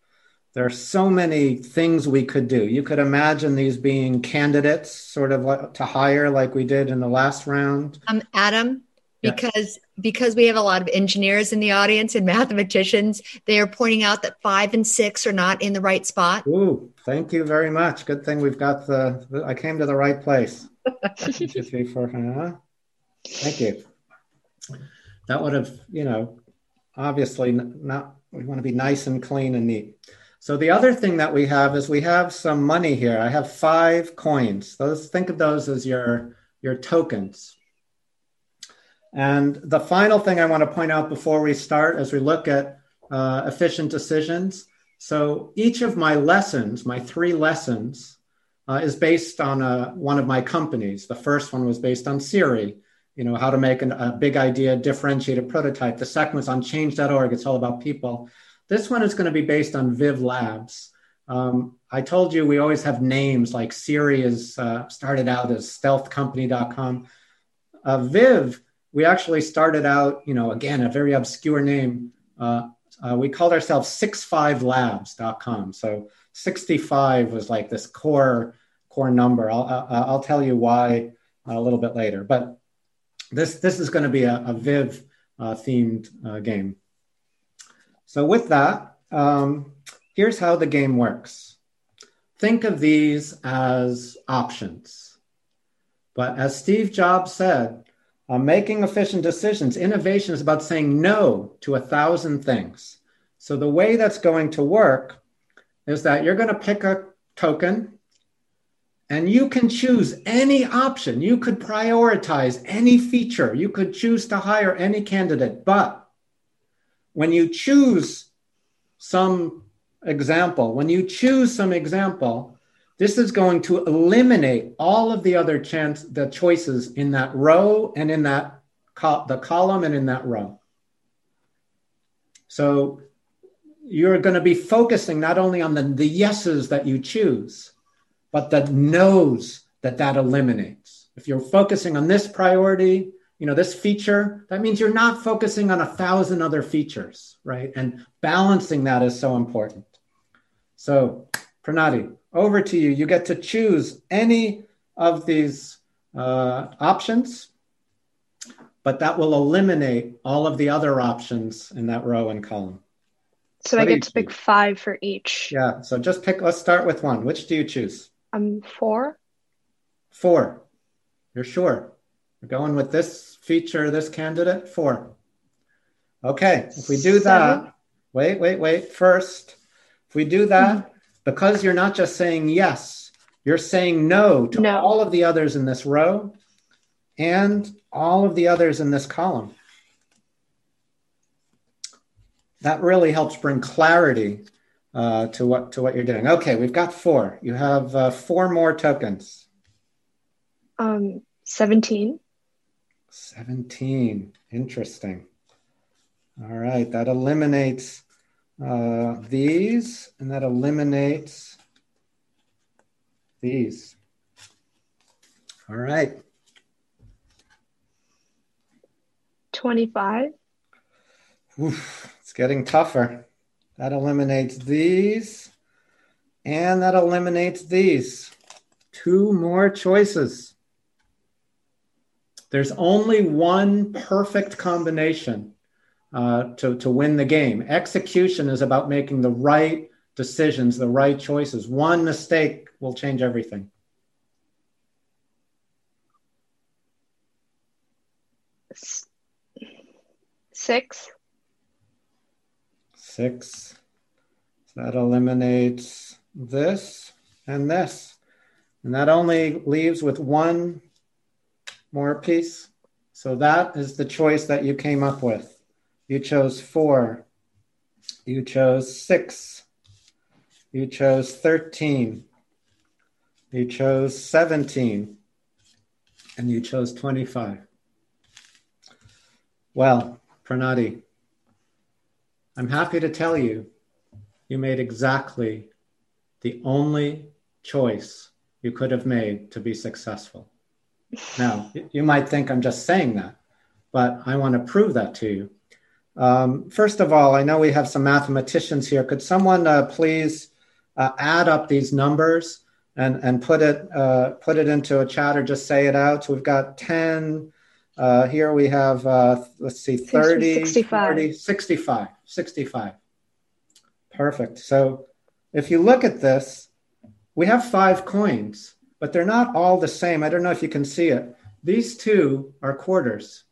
D: There are so many things we could do. You could imagine these being candidates, sort of like, to hire, like we did in the last round.
B: Um, Adam, because because we have a lot of engineers in the audience and mathematicians they are pointing out that five and six are not in the right spot.
D: Ooh, thank you very much. Good thing we've got the, the i came to the right place. Two three four thank you. That would have you know obviously not we want to be nice and clean and neat so the other thing that we have is we have some money here i have five coins those think of those as your your tokens and the final thing I want to point out before we start, as we look at uh, efficient decisions. So each of my lessons, my three lessons, uh, is based on a, one of my companies. The first one was based on Siri, you know, how to make an, a big idea, differentiated prototype. The second was on change.org. It's all about people. This one is going to be based on Viv Labs. Um, I told you we always have names like Siri is uh, started out as stealthcompany.com. Uh, Viv, we actually started out, you know, again, a very obscure name. Uh, uh we called ourselves 65labs.com. So 65 was like this core core number. I'll, I'll, tell you why a little bit later. But this this is going to be a, a Viv uh, themed uh, game. So with that, um, here's how the game works. Think of these as options. But as Steve Jobs said, uh, making efficient decisions, innovation is about saying no to a thousand things. So the way that's going to work is that you're going to pick a token and you can choose any option. You could prioritize any feature. You could choose to hire any candidate. But when you choose some example, when you choose some example, this is going to eliminate all of the other chance the choices in that row and in that co- the column and in that row. So you're going to be focusing not only on the, the yeses that you choose, but the no's that that eliminates. If you're focusing on this priority, you know, this feature, that means you're not focusing on a thousand other features, right? And balancing that is so important. So, Pranati, over to you. You get to choose any of these uh, options, but that will eliminate all of the other options in that row and column.
G: So what I get to pick five for each.
D: Yeah. So just pick, let's start with one. Which do you choose?
G: Um, four.
D: Four. You're sure? We're going with this feature, this candidate? Four. Okay. If we do Seven. that, wait, wait, wait. First, if we do that, mm-hmm. because you're not just saying yes, you're saying no to no. all of the others in this row and all of the others in this column that really helps bring clarity uh, to what to what you're doing. Okay, we've got four. You have uh, four more tokens.
G: Um, seventeen.
D: Seventeen. Interesting. All right, that eliminates uh, these, and that eliminates these. All right.
G: Twenty-five.
D: Oof it's getting tougher. That eliminates these, and that eliminates these. Two more choices. There's only one perfect combination uh, to, to win the game. Execution is about making the right decisions, the right choices. One mistake will change everything.
G: Six
D: six. So that eliminates this and this. And that only leaves with one more piece. So that is the choice that you came up with. You chose four. You chose six. You chose 13. You chose 17. And you chose 25. Well, Pranati, I'm happy to tell you, you made exactly the only choice you could have made to be successful. Now, you might think I'm just saying that, but I want to prove that to you. Um, first of all, I know we have some mathematicians here. Could someone uh, please uh, add up these numbers and, and put it uh, put it into a chat or just say it out? So we've got 10, uh, here we have, uh, let's see, 30, 65. 40, 65, 65. Perfect. So if you look at this, we have five coins, but they're not all the same. I don't know if you can see it. These two are quarters,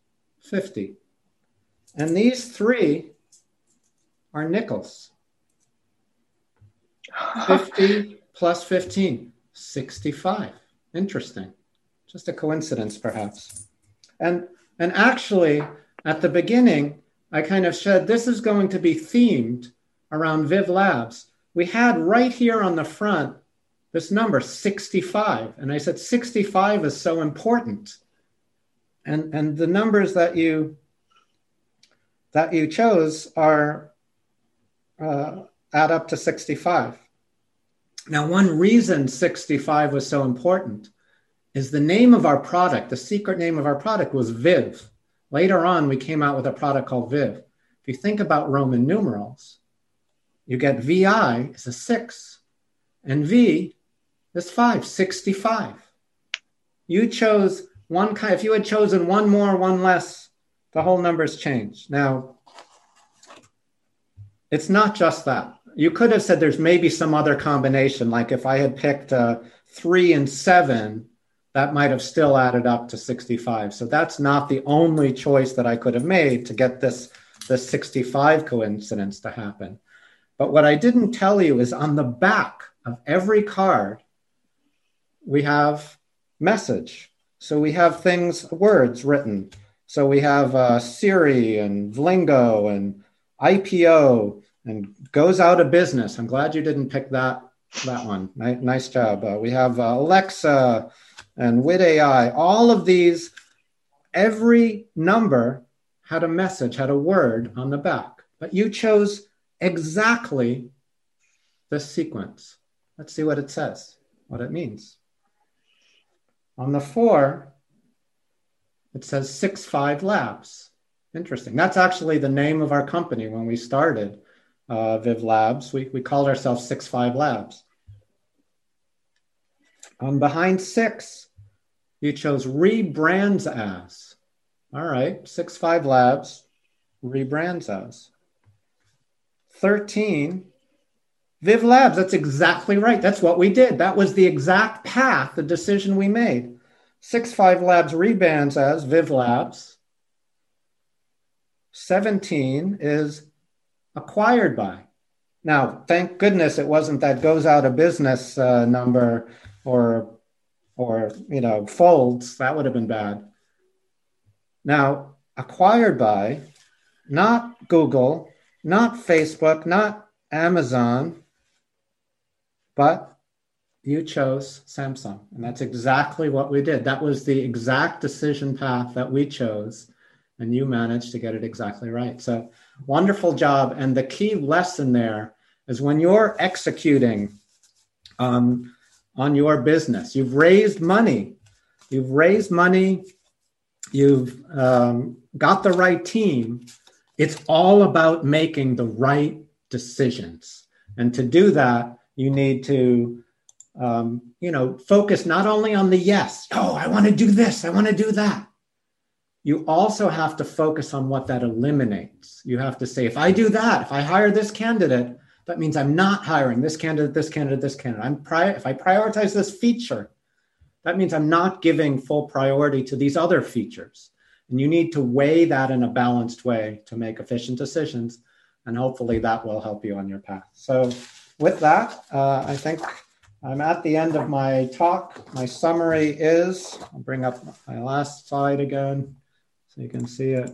D: 50. And these three are nickels. 50 plus 15, 65. Interesting. Just a coincidence, perhaps. And, and actually, at the beginning, I kind of said this is going to be themed around Viv Labs. We had right here on the front this number 65 and i said 65 is so important. And and the numbers that you that you chose are uh, add up to 65 now one reason 65 was so important is the name of our product the secret name of our product was viv. Later on we came out with a product called viv. If you think about roman numerals you get vi is a six and v that's five, 65. You chose one kind, if you had chosen one more, one less, the whole numbers change. Now, it's not just that. You could have said there's maybe some other combination, like if I had picked uh, three and seven, that might have still added up to 65. So that's not the only choice that I could have made to get this, this 65 coincidence to happen. But what I didn't tell you is on the back of every card, we have message. So we have things, words written. So we have uh, Siri and Vlingo and IPO and goes out of business. I'm glad you didn't pick that that one. Nice, nice job. Uh, we have uh, Alexa and Wit AI. All of these, every number had a message, had a word on the back. But you chose exactly the sequence. Let's see what it says, what it means. On the four, it says Six Five Labs. Interesting. That's actually the name of our company when we started uh, Viv Labs. We, we called ourselves Six Five Labs. On behind six, you chose rebrands as. All right, Six Five Labs rebrands as. 13 Viv Labs, that's exactly right. That's what we did. That was the exact path, the decision we made. Six Five Labs rebrands as Viv Labs. 17 is acquired by. Now, thank goodness it wasn't that goes out of business uh, number or or you know folds. That would have been bad. Now, acquired by, not Google, not Facebook, not Amazon, but you chose Samsung. And that's exactly what we did. That was the exact decision path that we chose. And you managed to get it exactly right. So wonderful job. And the key lesson there is when you're executing um, on your business, you've raised money, you've raised money, you've um, got the right team. It's all about making the right decisions. And to do that, you need to um, you know focus not only on the yes oh i want to do this i want to do that. You also have to focus on what that eliminates. You have to say if i do that if i hire this candidate that means i'm not hiring this candidate this candidate this candidate. I'm pri- if i prioritize this feature that means i'm not giving full priority to these other features. And you need to weigh that in a balanced way to make efficient decisions and hopefully that will help you on your path. So with that, uh, I think I'm at the end of my talk. My summary is I'll bring up my last slide again so you can see it.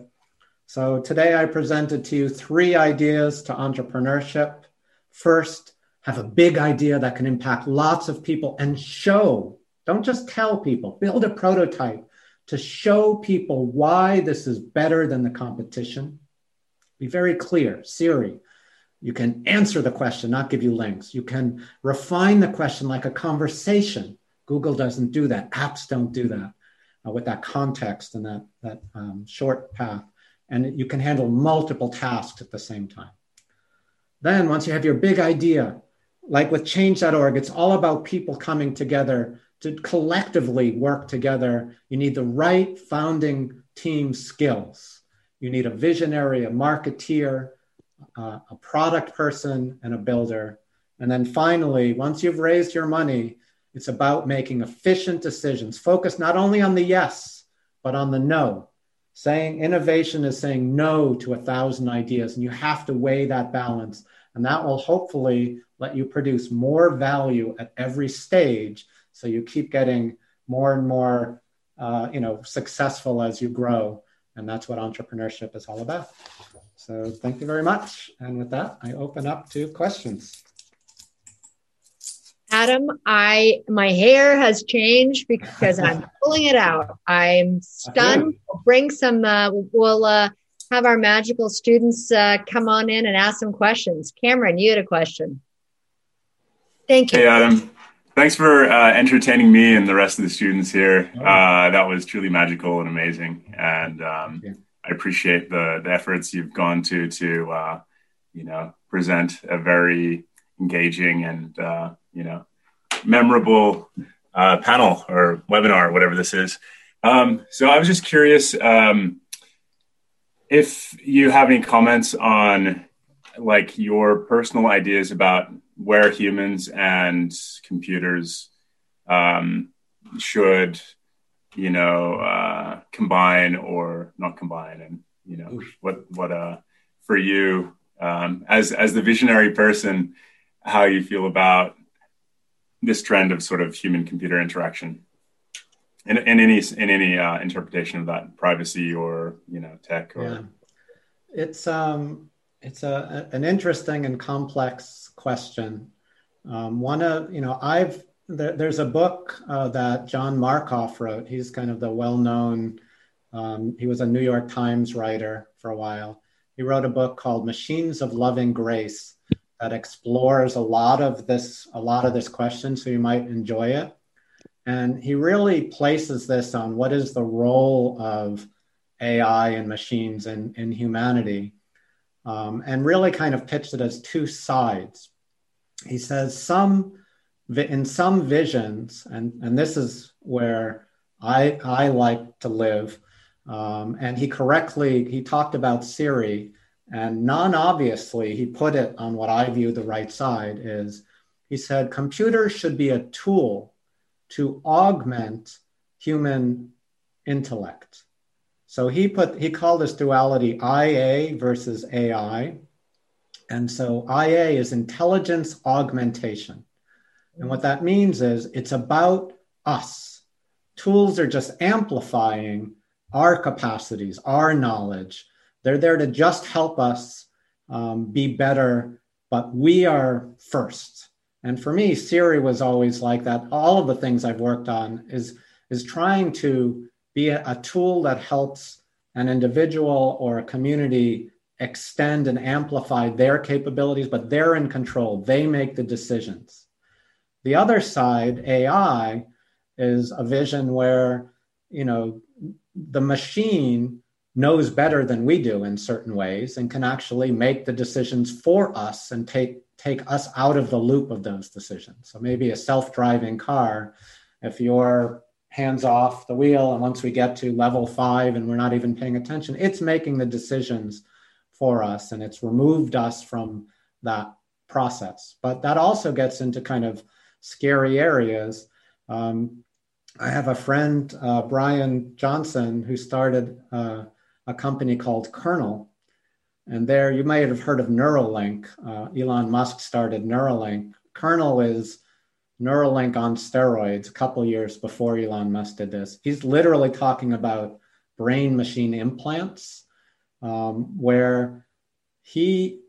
D: So today I presented to you three ideas to entrepreneurship. First, have a big idea that can impact lots of people and show, don't just tell people, build a prototype to show people why this is better than the competition. Be very clear. Siri, you can answer the question, not give you links. You can refine the question like a conversation. Google doesn't do that. Apps don't do that uh, with that context and that, that um, short path. And you can handle multiple tasks at the same time. Then, once you have your big idea, like with change.org, it's all about people coming together to collectively work together. You need the right founding team skills. You need a visionary, a marketeer, uh, a product person, and a builder. And then finally, once you've raised your money, it's about making efficient decisions. Focus not only on the yes, but on the no. Saying innovation is saying no to a thousand ideas, and you have to weigh that balance. And that will hopefully let you produce more value at every stage. So you keep getting more and more, uh, you know, successful as you grow. And that's what entrepreneurship is all about. So thank you very much. And with that, I open up to questions.
B: Adam, I my hair has changed because I'm pulling it out. I'm stunned. We'll bring some. Uh, we'll uh, have our magical students uh, come on in and ask some questions. Cameron, you had a question. Thank you.
F: Hey, Adam. Thanks for uh, entertaining me and the rest of the students here. Uh, that was truly magical and amazing, and um, yeah. I appreciate the, the efforts you've gone to to uh, you know present a very engaging and uh, you know memorable uh, panel or webinar, whatever this is. Um, so I was just curious um, if you have any comments on like your personal ideas about where humans and computers um, should, you know, uh, combine or not combine, and you know what what uh, for you um, as as the visionary person, how you feel about this trend of sort of human computer interaction in, in any in any uh, interpretation of that privacy or you know tech or yeah.
D: it's um it's a, an interesting and complex question. Um, one of, you know, I've, there, there's a book uh, that John Markoff wrote. He's kind of the well known, um, he was a New York Times writer for a while. He wrote a book called Machines of Loving Grace that explores a lot of this, a lot of this question. So you might enjoy it. And he really places this on what is the role of AI and machines in, in humanity um, and really kind of pitched it as two sides. He says some in some visions, and, and this is where I, I like to live. Um, and he correctly he talked about Siri, and non-obviously he put it on what I view the right side is he said computers should be a tool to augment human intellect. So he put he called this duality IA versus AI. And so IA is intelligence augmentation. And what that means is it's about us. Tools are just amplifying our capacities, our knowledge. They're there to just help us um, be better, but we are first. And for me, Siri was always like that. All of the things I've worked on is, is trying to be a, a tool that helps an individual or a community extend and amplify their capabilities, but they're in control. They make the decisions. The other side, AI, is a vision where, you know, the machine knows better than we do in certain ways and can actually make the decisions for us and take take us out of the loop of those decisions. So maybe a self-driving car, if you're hands off the wheel. And once we get to level five and we're not even paying attention, it's making the decisions for us and it's removed us from that process. But that also gets into kind of scary areas. Um, I have a friend, uh, Bryan Johnson, who started uh, a company called Kernel. And there, you might have heard of Neuralink. Uh, Elon Musk started Neuralink. Kernel is Neuralink on steroids a couple years before Elon Musk did this. He's literally talking about brain machine implants, um, where he,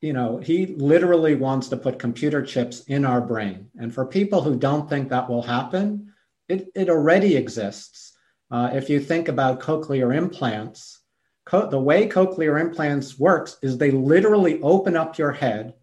D: you know, he literally wants to put computer chips in our brain. And for people who don't think that will happen, it, it already exists. Uh, if you think about cochlear implants, co- the way cochlear implants works is they literally open up your head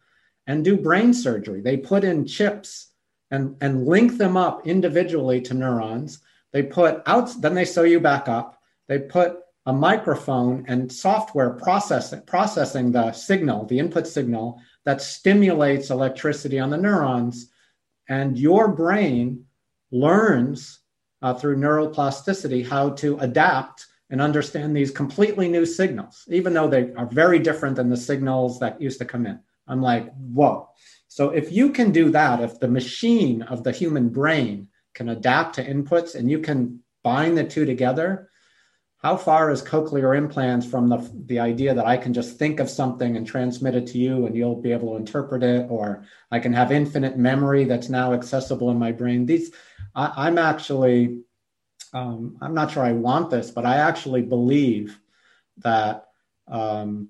D: and do brain surgery. They put in chips and, and link them up individually to neurons. They put out, then they sew you back up. They put a microphone and software processing, processing the signal, the input signal that stimulates electricity on the neurons. And your brain learns uh, through neuroplasticity how to adapt and understand these completely new signals, even though they are very different than the signals that used to come in. I'm like, whoa. So if you can do that, if the machine of the human brain can adapt to inputs and you can bind the two together, how far is cochlear implants from the, the idea that I can just think of something and transmit it to you and you'll be able to interpret it, or I can have infinite memory that's now accessible in my brain? These, I, am actually, um, I'm not sure I want this, but I actually believe that um,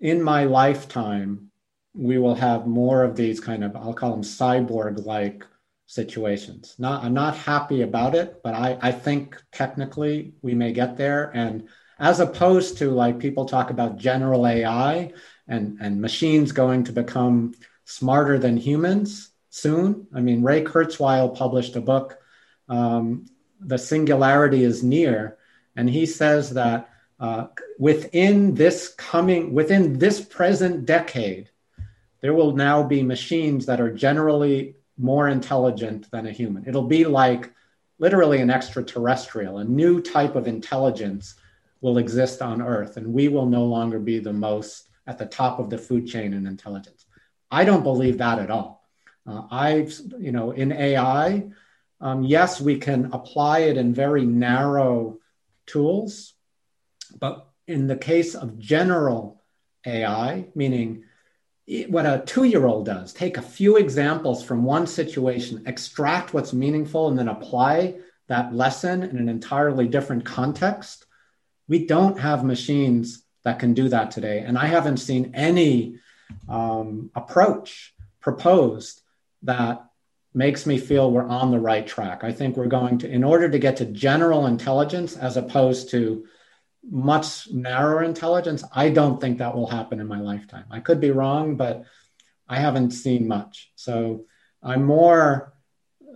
D: in my lifetime, we will have more of these kind of, I'll call them cyborg like situations. Not, I'm not happy about it, but I, I think technically we may get there. And as opposed to like people talk about general AI and, and machines going to become smarter than humans soon. I mean, Ray Kurzweil published a book, um, The Singularity is Near, and he says that uh, within this coming, within this present decade, there will now be machines that are generally more intelligent than a human. It'll be like literally an extraterrestrial, a new type of intelligence will exist on Earth, and we will no longer be the most at the top of the food chain in intelligence. I don't believe that at all. Uh, I've, you know, in AI, um, yes, we can apply it in very narrow tools, but in the case of general AI, meaning what a two year old does take a few examples from one situation, extract what's meaningful, and then apply that lesson in an entirely different context. We don't have machines that can do that today. And I haven't seen any um, approach proposed that makes me feel we're on the right track. I think we're going to, in order to get to general intelligence as opposed to much narrower intelligence, I don't think that will happen in my lifetime. I could be wrong, but I haven't seen much. So I'm more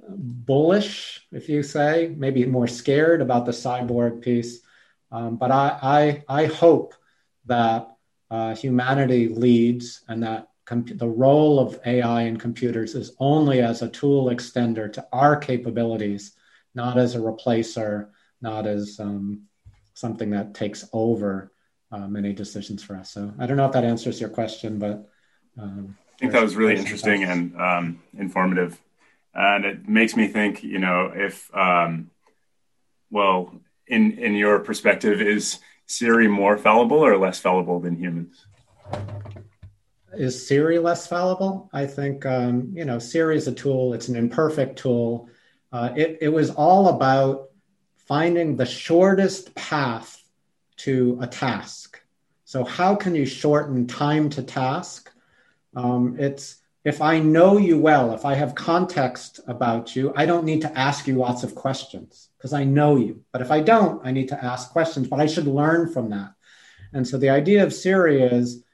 D: bullish, if you say, maybe more scared about the cyborg piece. Um, but I, I, I hope that uh, humanity leads and that comp- the role of AI and computers is only as a tool extender to our capabilities, not as a replacer, not as um, something that takes over uh, many decisions for us. So I don't know if that answers your question, but
F: um, I think that was really interesting and um, informative, and it makes me think. You know, if um, well, in in your perspective, is Siri more fallible or less fallible than humans?
D: Is Siri less fallible? I think um, you know Siri is a tool. It's an imperfect tool. Uh, it, it was all about finding the shortest path to a task. So, how can you shorten time to task? Um, it's if I know you well, if I have context about you, I don't need to ask you lots of questions because I know you. But if I don't, I need to ask questions, but I should learn from that. And so the idea of Siri is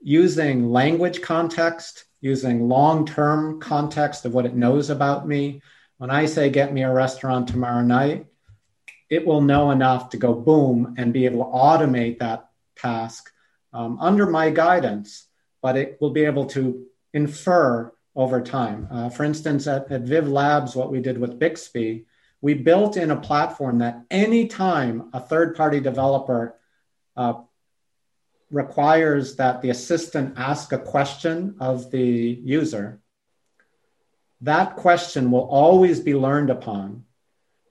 D: using language context, using long term context of what it knows about me. When I say, get me a restaurant tomorrow night, it will know enough to go boom and be able to automate that task um, under my guidance, but it will be able to infer over time. Uh, for instance, at, at Viv Labs, what we did with Bixby, we built in a platform that anytime a third party developer uh, requires that the assistant ask a question of the user, that question will always be learned upon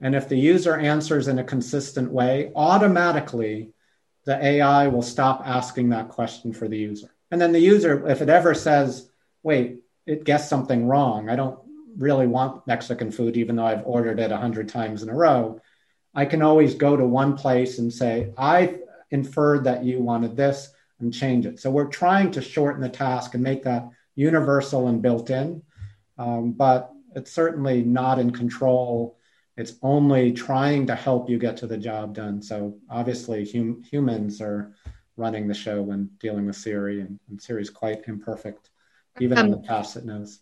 D: and if the user answers in a consistent way, automatically the AI will stop asking that question for the user. And then the user, if it ever says, wait, it guessed something wrong, I don't really want Mexican food, even though I've ordered it a hundred times in a row, I can always go to one place and say, I inferred that you wanted this and change it. So we're trying to shorten the task and make that universal and built in, um, but it's certainly not in control it's only trying to help you get to the job done. So obviously, hum- humans are running the show when dealing with Siri, and, and Siri is quite imperfect, even um, on the tasks it knows.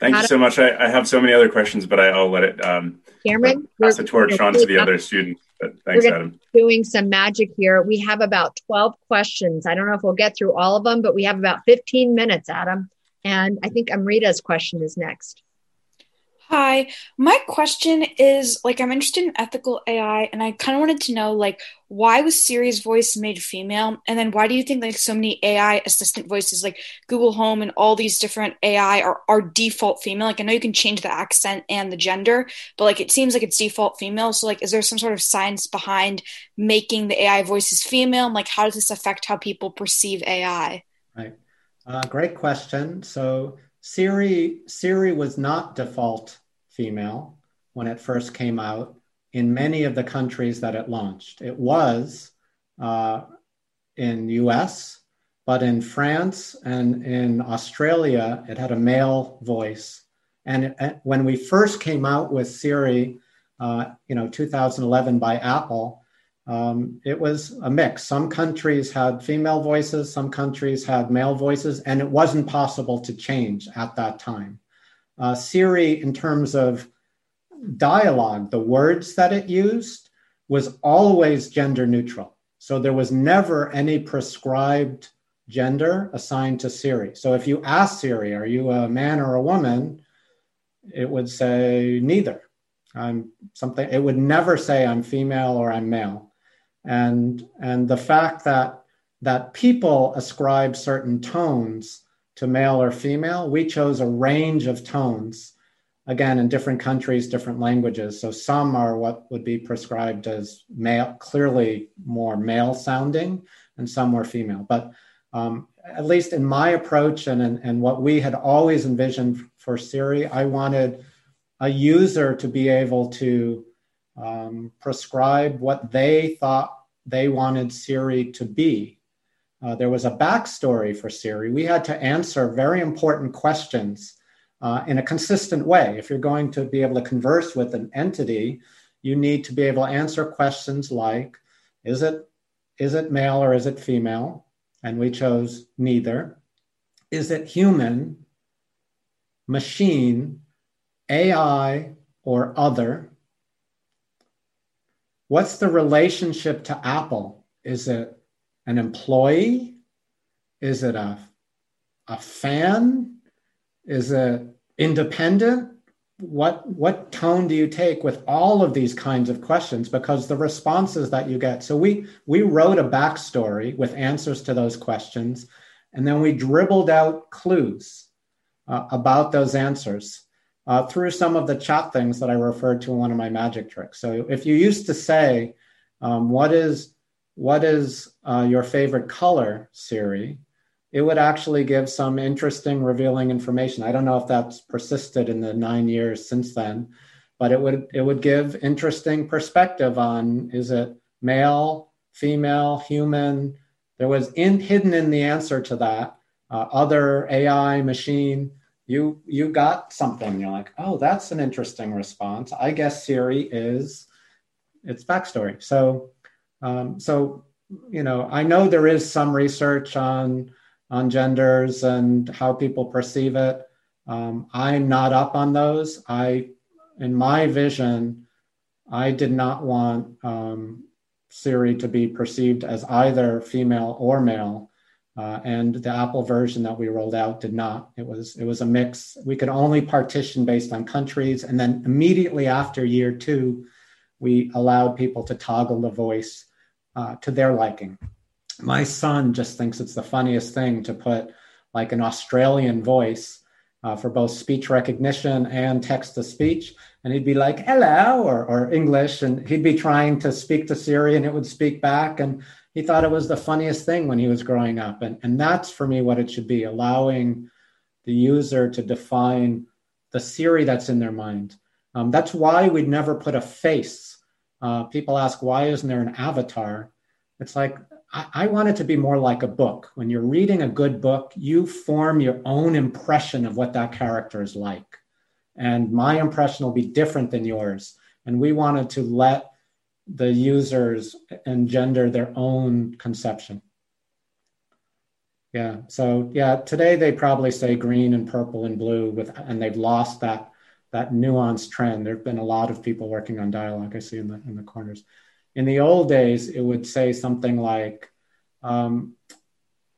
F: Thank you so much. I, I, have so many other questions, but I, will let it. Um,
B: Cameron,
F: pass the torch on to the other students. But thanks,
B: we're
F: Adam.
B: Doing some magic here. We have about twelve questions. I don't know if we'll get through all of them, but we have about fifteen minutes, Adam. And I think Amrita's question is next.
H: Hi, my question is like I'm interested in ethical AI and I kind of wanted to know like why was Siri's voice made female and then why do you think like so many AI assistant voices like Google Home and all these different AI are, are default female like I know you can change the accent and the gender but like it seems like it's default female so like is there some sort of science behind making the AI voices female and like how does this affect how people perceive AI?
D: Right. Uh, great question. So Siri Siri was not default female when it first came out in many of the countries that it launched. It was uh, in U.S. but in France and in Australia, it had a male voice. And it, when we first came out with Siri, uh, you know, 2011 by Apple, um, it was a mix. Some countries had female voices, some countries had male voices, and it wasn't possible to change at that time. Uh, Siri, in terms of dialogue, the words that it used was always gender neutral. So there was never any prescribed gender assigned to Siri. So if you ask Siri, are you a man or a woman? It would say neither. I'm something, it would never say I'm female or I'm male. And, and the fact that, that people ascribe certain tones to male or female, we chose a range of tones again in different countries different languages. So some are what would be prescribed as male clearly more male sounding and some were female. But um, at least in my approach and, and, and what we had always envisioned for siri i wanted a user to be able to um, prescribe what they thought they wanted siri to be uh, there was a backstory for siri we had to answer very important questions uh, in a consistent way. If you're going to be able to converse with an entity, you need to be able to answer questions like, is it, is it male or is it female? And we chose neither. Is it human, machine, AI, or other? What's the relationship to Apple? Is it an employee? Is it a, a fan? Is it independent? What what tone do you take with all of these kinds of questions? Because the responses that you get. So we we wrote a backstory with answers to those questions, and then we dribbled out clues uh, about those answers uh, through some of the chat things that I referred to in one of my magic tricks. So if you used to say, um, "What is what is uh, your favorite color, Siri?" it would actually give some interesting, revealing information. I don't know if that's persisted in the nine years since then, but it would it would give interesting perspective on is it male, female, human. There was in, hidden in the answer to that uh, other AI machine. You you got something. You're like, oh, that's an interesting response. I guess Siri is its backstory. So um, so you know, I know there is some research on on genders and how people perceive it. Um, I'm not up on those. I, in my vision, I did not want um, Siri to be perceived as either female or male. Uh, and the Apple version that we rolled out did not. It was it was a mix. We could only partition based on countries, and then immediately after year two, we allowed people to toggle the voice uh, to their liking my son just thinks it's the funniest thing to put like an Australian voice uh, for both speech recognition and text to speech. And he'd be like, hello, or, or English. And he'd be trying to speak to Siri and it would speak back. And he thought it was the funniest thing when he was growing up. And, and that's for me what it should be allowing the user to define the Siri that's in their mind. Um, that's why we'd never put a face. Uh, people ask, why isn't there an avatar? It's like I, I want it to be more like a book. When you're reading a good book, you form your own impression of what that character is like. And my impression will be different than yours. And we wanted to let the users engender their own conception. Yeah. So yeah, today they probably say green and purple and blue with, and they've lost that that nuanced trend. There've been a lot of people working on dialogue. I see in the in the corners in the old days, it would say something like, um,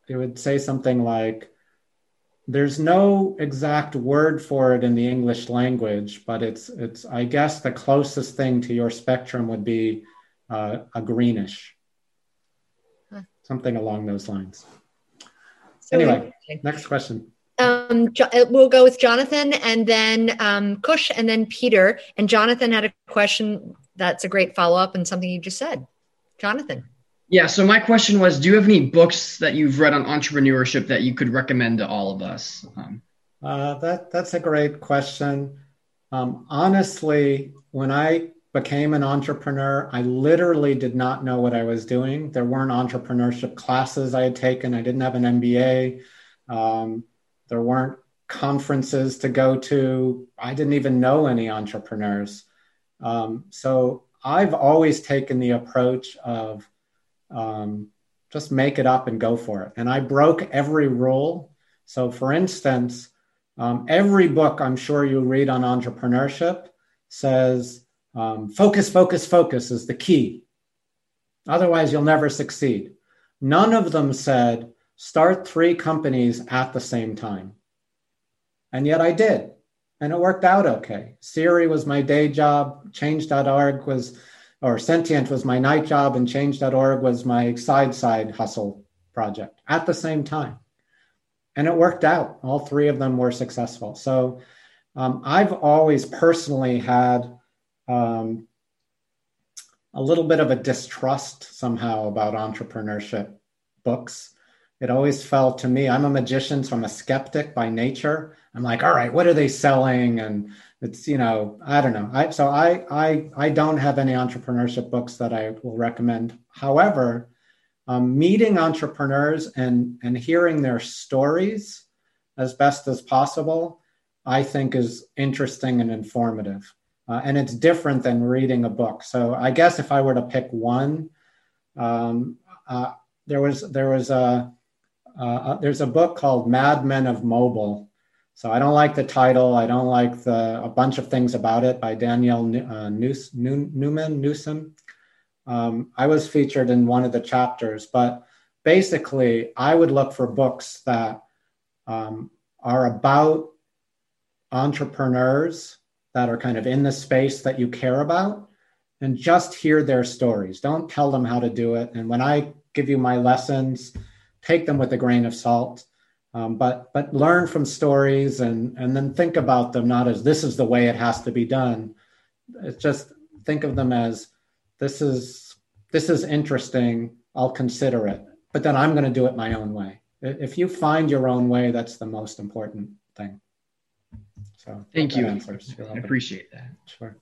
D: it would say something like, there's no exact word for it in the English language, but it's it's I guess the closest thing to your spectrum would be uh, a greenish, huh. something along those lines. So anyway, next question.
B: Um, uh, we'll go with Jonathan and then um, Kush and then Peter. And Jonathan had a question that's a great follow up and something you just said. Jonathan.
I: Yeah. So my question was, do you have any books that you've read on entrepreneurship that you could recommend to all of us? Um,
D: uh, that that's a great question. Um, honestly, when I became an entrepreneur, I literally did not know what I was doing. There weren't entrepreneurship classes I had taken. I didn't have an MBA. Um, there weren't conferences to go to. I didn't even know any entrepreneurs. Um, so I've always taken the approach of um, just make it up and go for it. And I broke every rule. So, for instance, um, every book I'm sure you read on entrepreneurship says um, focus, focus, focus is the key. Otherwise, you'll never succeed. None of them said start three companies at the same time. And yet I did. And it worked out okay. Siri was my day job, change.org was, or Sentient was my night job, and change.org was my side side hustle project at the same time. And it worked out. All three of them were successful. So um, I've always personally had um, a little bit of a distrust somehow about entrepreneurship books. It always felt to me, I'm a magician, so I'm a skeptic by nature. I'm like, all right, what are they selling? And it's, you know, I don't know. I, so I, I, I don't have any entrepreneurship books that I will recommend. However, um, meeting entrepreneurs and, and hearing their stories as best as possible, I think is interesting and informative. Uh, and it's different than reading a book. So I guess if I were to pick one, um, uh, there was there was a uh, there's a book called Mad Men of Mobile. So I don't like the title. I don't like the a bunch of things about it by Danielle uh, Newman Newsom. Um, I was featured in one of the chapters, but basically, I would look for books that um, are about entrepreneurs that are kind of in the space that you care about and just hear their stories. Don't tell them how to do it. And when I give you my lessons, take them with a grain of salt. Um, but but learn from stories and and then think about them not as this is the way it has to be done. It's just think of them as this is this is interesting. I'll consider it, but then I'm going to do it my own way. If you find your own way, that's the most important thing.
I: So thank you. I appreciate that.
D: Sure.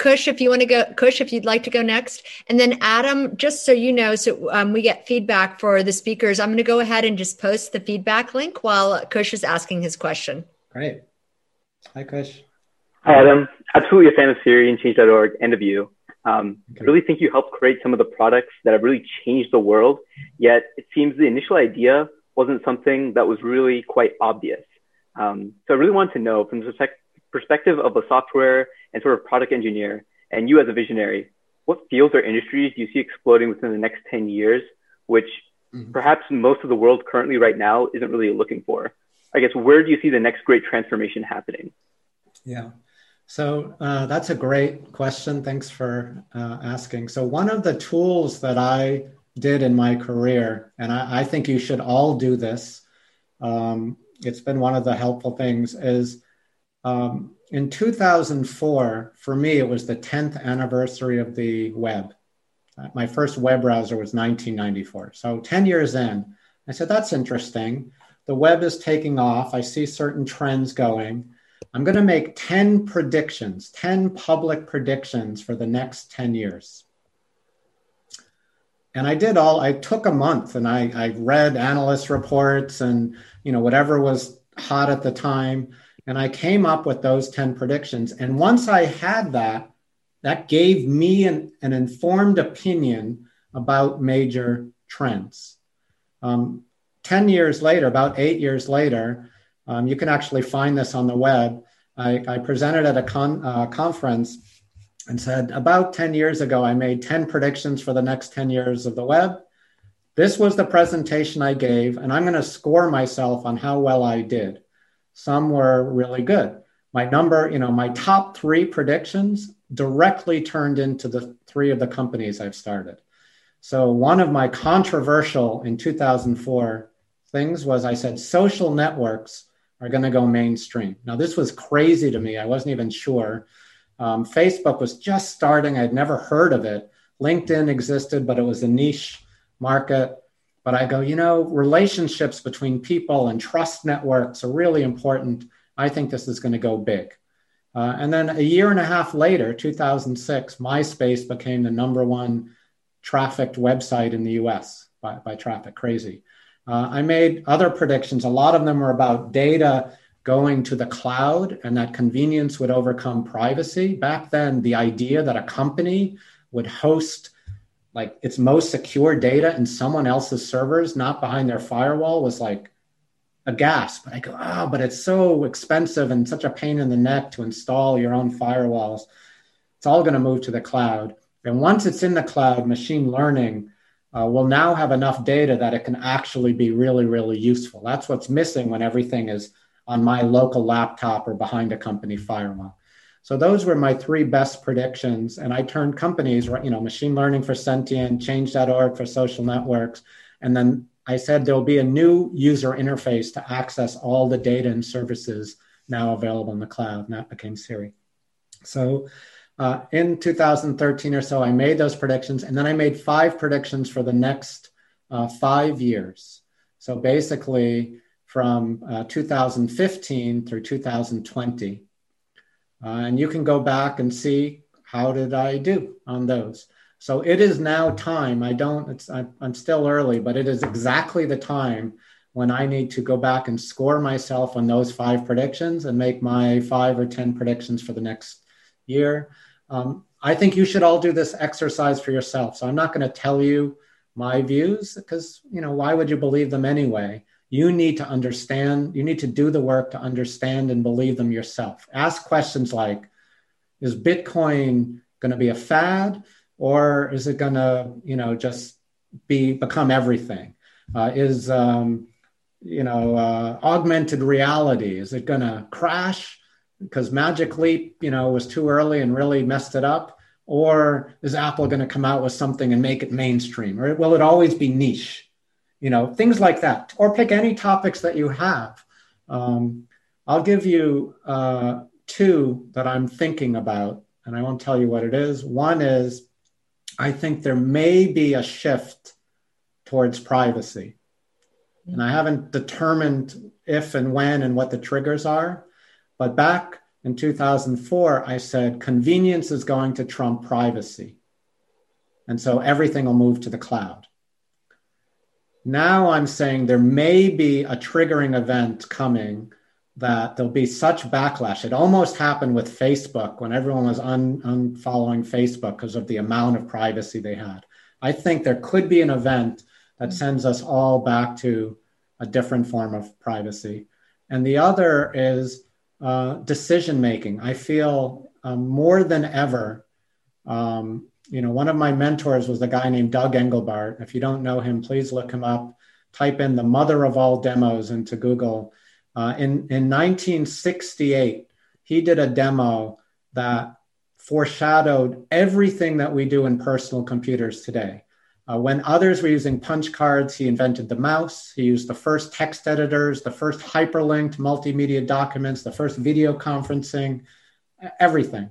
B: Kush, if you want to go, Kush, if you'd like to go next. And then Adam, just so you know, so um, we get feedback for the speakers, I'm going to go ahead and just post the feedback link while Kush is asking his question.
D: Great. Hi, Kush.
J: Hi, Adam. Absolutely a fan of Siri and Change.org and of you. Um, okay. I really think you helped create some of the products that have really changed the world. Yet it seems the initial idea wasn't something that was really quite obvious. Um, so I really want to know from the perspective of a software and sort of product engineer, and you as a visionary, what fields or industries do you see exploding within the next 10 years, which mm-hmm. perhaps most of the world currently right now isn't really looking for? I guess, where do you see the next great transformation happening?
D: Yeah. So uh, that's a great question. Thanks for uh, asking. So, one of the tools that I did in my career, and I, I think you should all do this. Um, it's been one of the helpful things. Is um, in 2004 for me it was the 10th anniversary of the web. Uh, my first web browser was 1994. So 10 years in, I said that's interesting. The web is taking off. I see certain trends going. I'm going to make 10 predictions, 10 public predictions for the next 10 years and I did all. I took a month and I, I read analyst reports and you know whatever was hot at the time, and I came up with those ten predictions. And once I had that, that gave me an, an informed opinion about major trends. Um, ten years later, about eight years later, um, you can actually find this on the web. I, I presented at a con, uh, conference and said, About 10 years ago, I made 10 predictions for the next 10 years of the web. This was the presentation I gave, and I'm going to score myself on how well I did. Some were really good. My number, you know, my top three predictions directly turned into the three of the companies I've started. So, one of my controversial in 2004 things was I said social networks are going to go mainstream. Now, this was crazy to me. I wasn't even sure. Um, Facebook was just starting. I'd never heard of it. LinkedIn existed, but it was a niche market. But I go, you know, relationships between people and trust networks are really important. I think this is going to go big. Uh, and then a year and a half later, 2006, MySpace became the number one trafficked website in the US by, by traffic, crazy. Uh, I made other predictions. A lot of them were about data going to the cloud and that convenience would overcome privacy. Back then, the idea that a company would host like its most secure data in someone else's servers, not behind their firewall, was like a gasp. But I go, oh, but it's so expensive and such a pain in the neck to install your own firewalls. It's all going to move to the cloud. And once it's in the cloud, machine learning uh, will now have enough data that it can actually be really, really useful. That's what's missing when everything is on my local laptop or behind a company firewall. So those were my three best predictions. And I turned companies, you know, machine learning for sentient, change.org for social networks. And then I said there'll be a new user interface to access all the data and services now available in the cloud. And that became Siri. So uh, in 2013 or so, I made those predictions. And then I made five predictions for the next uh, five years. So basically, from uh, 2015 through 2020. Uh, and you can go back and see how did I do on those. So it is now time. I don't, it's, I, I'm still early, but it is exactly the time when I need to go back and score myself on those five predictions and make my five or 10 predictions for the next year. Um, I think you should all do this exercise for yourself. So I'm not going to tell you my views because, you know, why would you believe them anyway? You need to understand, you need to do the work to understand and believe them yourself. Ask questions like Is Bitcoin going to be a fad or is it going to, you know, just be become everything? Uh, is, um, you know, uh, augmented reality, is it going to crash because Magic Leap, you know, was too early and really messed it up? Or is Apple going to come out with something and make it mainstream? Or will it always be niche? You know, things like that, or pick any topics that you have. Um, I'll give you uh, two that I'm thinking about, and I won't tell you what it is. One is I think there may be a shift towards privacy. And I haven't determined if and when and what the triggers are. But back in 2004, I said convenience is going to trump privacy. And so everything will move to the cloud. Now I'm saying there may be a triggering event coming that there'll be such backlash. It almost happened with Facebook when everyone was un- unfollowing Facebook because of the amount of privacy they had. I think there could be an event that sends us all back to a different form of privacy. And the other is uh, decision making. I feel um, more than ever um, you know, one of my mentors was a guy named Doug Engelbart. If you don't know him, please look him up. Type in the mother of all demos into Google. Uh, in, in 1968, he did a demo that foreshadowed everything that we do in personal computers today. Uh, when others were using punch cards, he invented the mouse. He used the first text editors, the first hyperlinked multimedia documents, the first video conferencing, everything.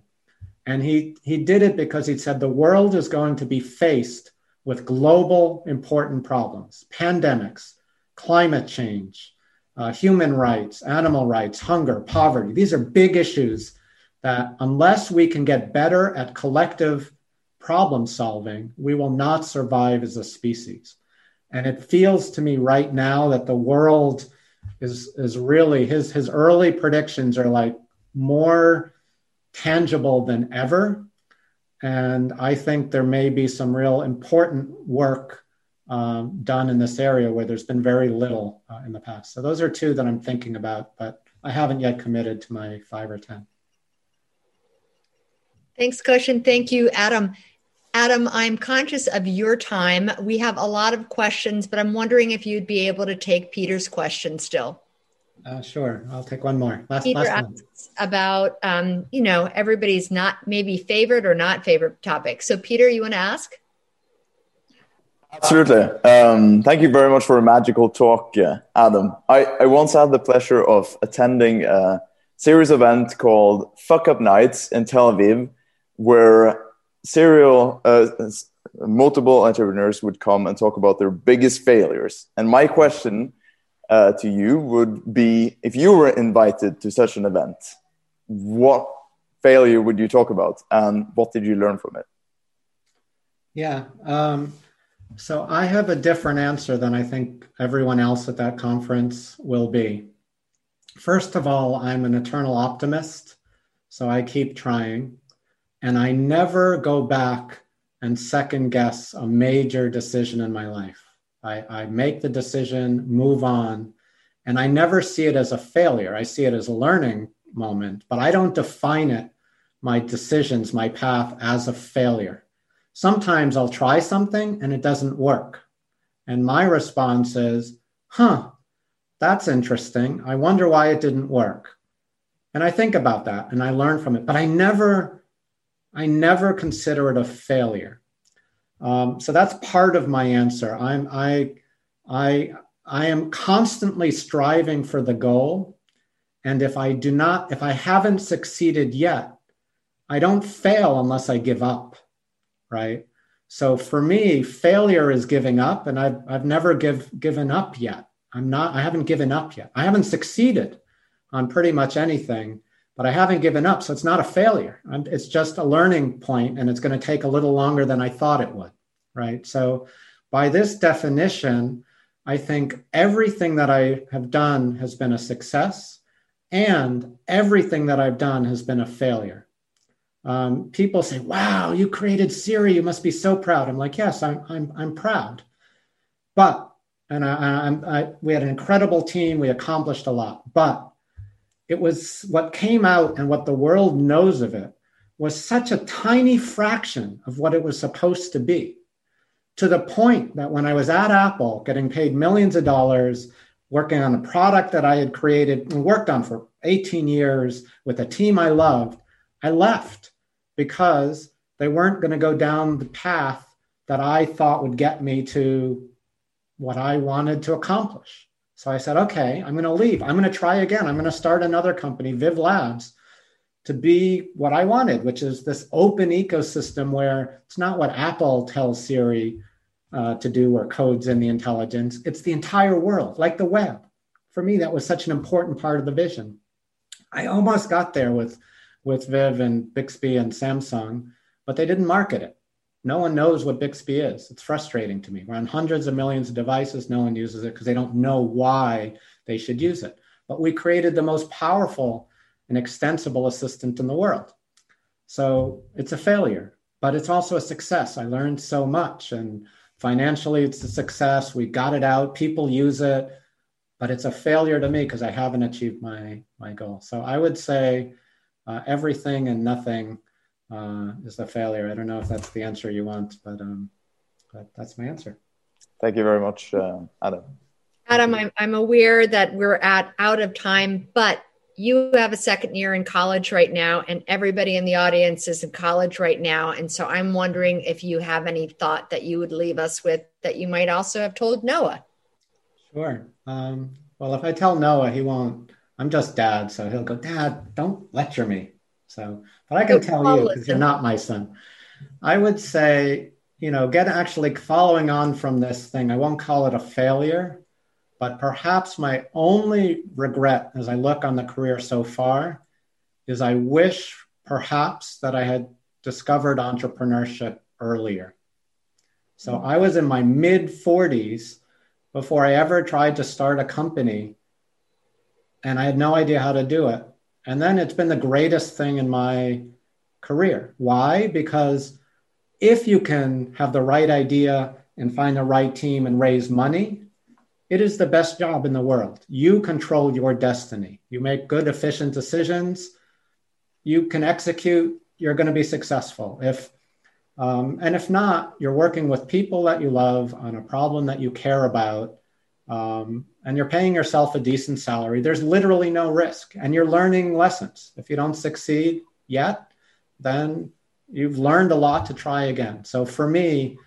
D: And he, he did it because he said the world is going to be faced with global important problems pandemics, climate change, uh, human rights, animal rights, hunger, poverty. These are big issues that, unless we can get better at collective problem solving, we will not survive as a species. And it feels to me right now that the world is, is really, his, his early predictions are like more tangible than ever. And I think there may be some real important work um, done in this area where there's been very little uh, in the past. So those are two that I'm thinking about, but I haven't yet committed to my five or 10.
B: Thanks, Goshen. Thank you, Adam. Adam, I'm conscious of your time. We have a lot of questions, but I'm wondering if you'd be able to take Peter's question still.
D: Uh, sure, I'll take one more.
B: Last, Peter last asks about, um, you know, everybody's not maybe favorite or not favorite topic. So, Peter, you want to ask?
K: Absolutely. Um, thank you very much for a magical talk, uh, Adam. I, I once had the pleasure of attending a series event called Fuck Up Nights in Tel Aviv, where serial uh, multiple entrepreneurs would come and talk about their biggest failures. And my question uh, to you would be if you were invited to such an event, what failure would you talk about, and what did you learn from it?
D: Yeah. Um, so I have a different answer than I think everyone else at that conference will be. First of all, I'm an eternal optimist, so I keep trying. And I never go back and second guess a major decision in my life. I, I make the decision, move on, and I never see it as a failure. I see it as a learning moment, but I don't define it, my decisions, my path, as a failure. Sometimes I'll try something and it doesn't work. And my response is, huh, that's interesting. I wonder why it didn't work. And I think about that and I learn from it, but I never, I never consider it a failure. Um, so that's part of my answer. I'm, I, I, I am constantly striving for the goal. And if I do not, if I haven't succeeded yet, I don't fail unless I give up right? So for me, failure is giving up, and I've, I've never give, given up yet. I'm not, I haven't given up yet. I haven't succeeded on pretty much anything, but I haven't given up. So it's not a failure. I'm, it's just a learning point, and it's going to take a little longer than I thought it would, right? So by this definition, I think everything that I have done has been a success, and everything that I've done has been a failure um, people say, "Wow, you created Siri! You must be so proud." I'm like, "Yes, I'm. I'm. I'm proud." But and I, I, I, we had an incredible team. We accomplished a lot, but it was what came out and what the world knows of it was such a tiny fraction of what it was supposed to be. To the point that when I was at Apple, getting paid millions of dollars, working on a product that I had created and worked on for 18 years with a team I loved I left because they weren't going to go down the path that I thought would get me to what I wanted to accomplish. So I said, okay, I'm going to leave. I'm going to try again. I'm going to start another company, Viv Labs, to be what I wanted, which is this open ecosystem where it's not what Apple tells Siri uh, to do or codes in the intelligence, it's the entire world, like the web. For me, that was such an important part of the vision. I almost got there with with Viv and Bixby and Samsung, but they didn't market it. No one knows what Bixby is. It's frustrating to me. We're on hundreds of millions of devices. No one uses it because they don't know why they should use it. But we created the most powerful and extensible assistant in the world. So it's a failure, but it's also a success. I learned so much, and financially, it's a success. We got it out, people use it, but it's a failure to me because I haven't achieved my, my goal. So I would say, uh, everything and nothing uh, is a failure. I don't know if that's the answer you want, but, um, but that's my answer.
K: Thank you very much, uh, Adam.
B: Adam, I'm, I'm aware that we're at out of time, but you have a second year in college right now, and everybody in the audience is in college right now. And so I'm wondering if you have any thought that you would leave us with that you might also have told Noah.
D: Sure. Um, well, if I tell Noah, he won't I'm just dad, so he'll go, Dad, don't lecture me. So, but I can tell you because you're not my son. I would say, you know, get actually following on from this thing. I won't call it a failure, but perhaps my only regret as I look on the career so far is I wish perhaps that I had discovered entrepreneurship earlier. So I was in my mid 40s before I ever tried to start a company and I had no idea how to do it. And then it's been the greatest thing in my career. Why? Because if you can have the right idea and find the right team and raise money, it is the best job in the world. You control your destiny. You make good, efficient decisions. You can execute. You're going to be successful. If um, and if not, you're working with people that you love on a problem that you care about, um, and you're paying yourself a decent salary, there's literally no risk. And you're learning lessons. If you don't succeed yet, then you've learned a lot to try again. So for me,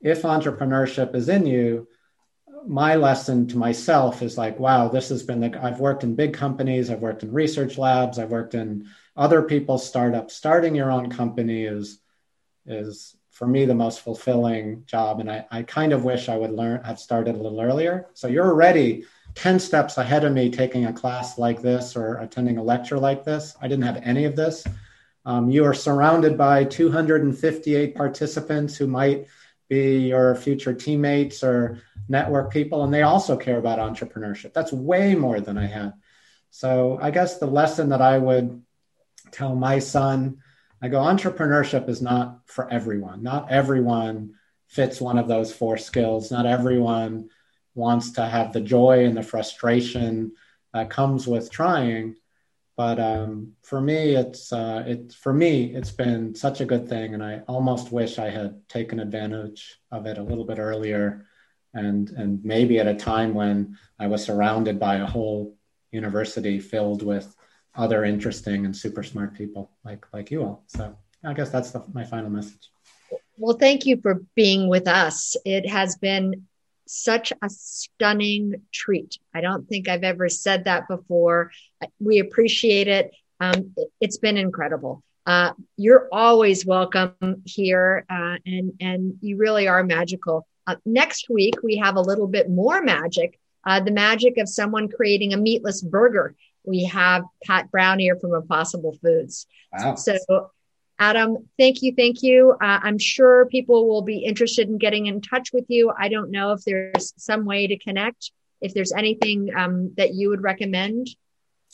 D: if entrepreneurship is in you, my lesson to myself is like, wow, this has been like, I've worked in big companies, I've worked in research labs, I've worked in other people's startups. Starting your own company is is for me the most fulfilling job and I, I kind of wish i would learn have started a little earlier so you're already 10 steps ahead of me taking a class like this or attending a lecture like this i didn't have any of this Um, you are surrounded by 258 participants who might be your future teammates or network people, and they also care about entrepreneurship. That's way more than I had. So I guess the lesson that I would tell my son, I go, entrepreneurship is not for everyone. Not everyone fits one of those four skills. Not everyone wants to have the joy and the frustration that comes with trying. But um, for me, it's uh, it for me it's been such a good thing, and I almost wish I had taken advantage of it a little bit earlier, and and maybe at a time when I was surrounded by a whole university filled with other interesting and super smart people like like you all. So I guess that's the, my final message.
B: Well, thank you for being with us. It has been such a stunning treat. I don't think I've ever said that before. We appreciate it. Um, it has been incredible. Uh, you're always welcome here, uh, and and you really are magical. Uh, next week we have a little bit more magic, uh, the magic of someone creating a meatless burger. We have Pat Brown here from Impossible Foods. Wow. So Adam, thank you. Thank you. Uh, I'm sure people will be interested in getting in touch with you. I don't know if there's some way to connect, if there's anything um, that you would recommend.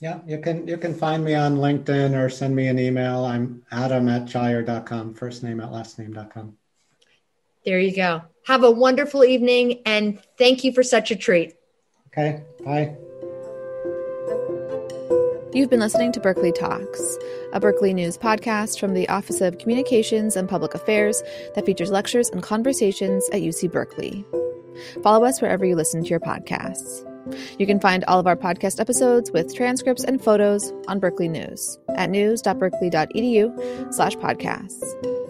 D: Yeah, you can you can find me on LinkedIn or send me an email. I'm adam at cheyer.com, first name at last name.com.
B: There you go. Have a wonderful evening and thank you for such a treat.
D: Okay, bye.
A: You've been listening to Berkeley Talks, a Berkeley News podcast from the Office of Communications and Public Affairs that features lectures and conversations at UC Berkeley. Follow us wherever you listen to your podcasts. You can find all of our podcast episodes with transcripts and photos on Berkeley News at news.berkeley.edu slash podcasts.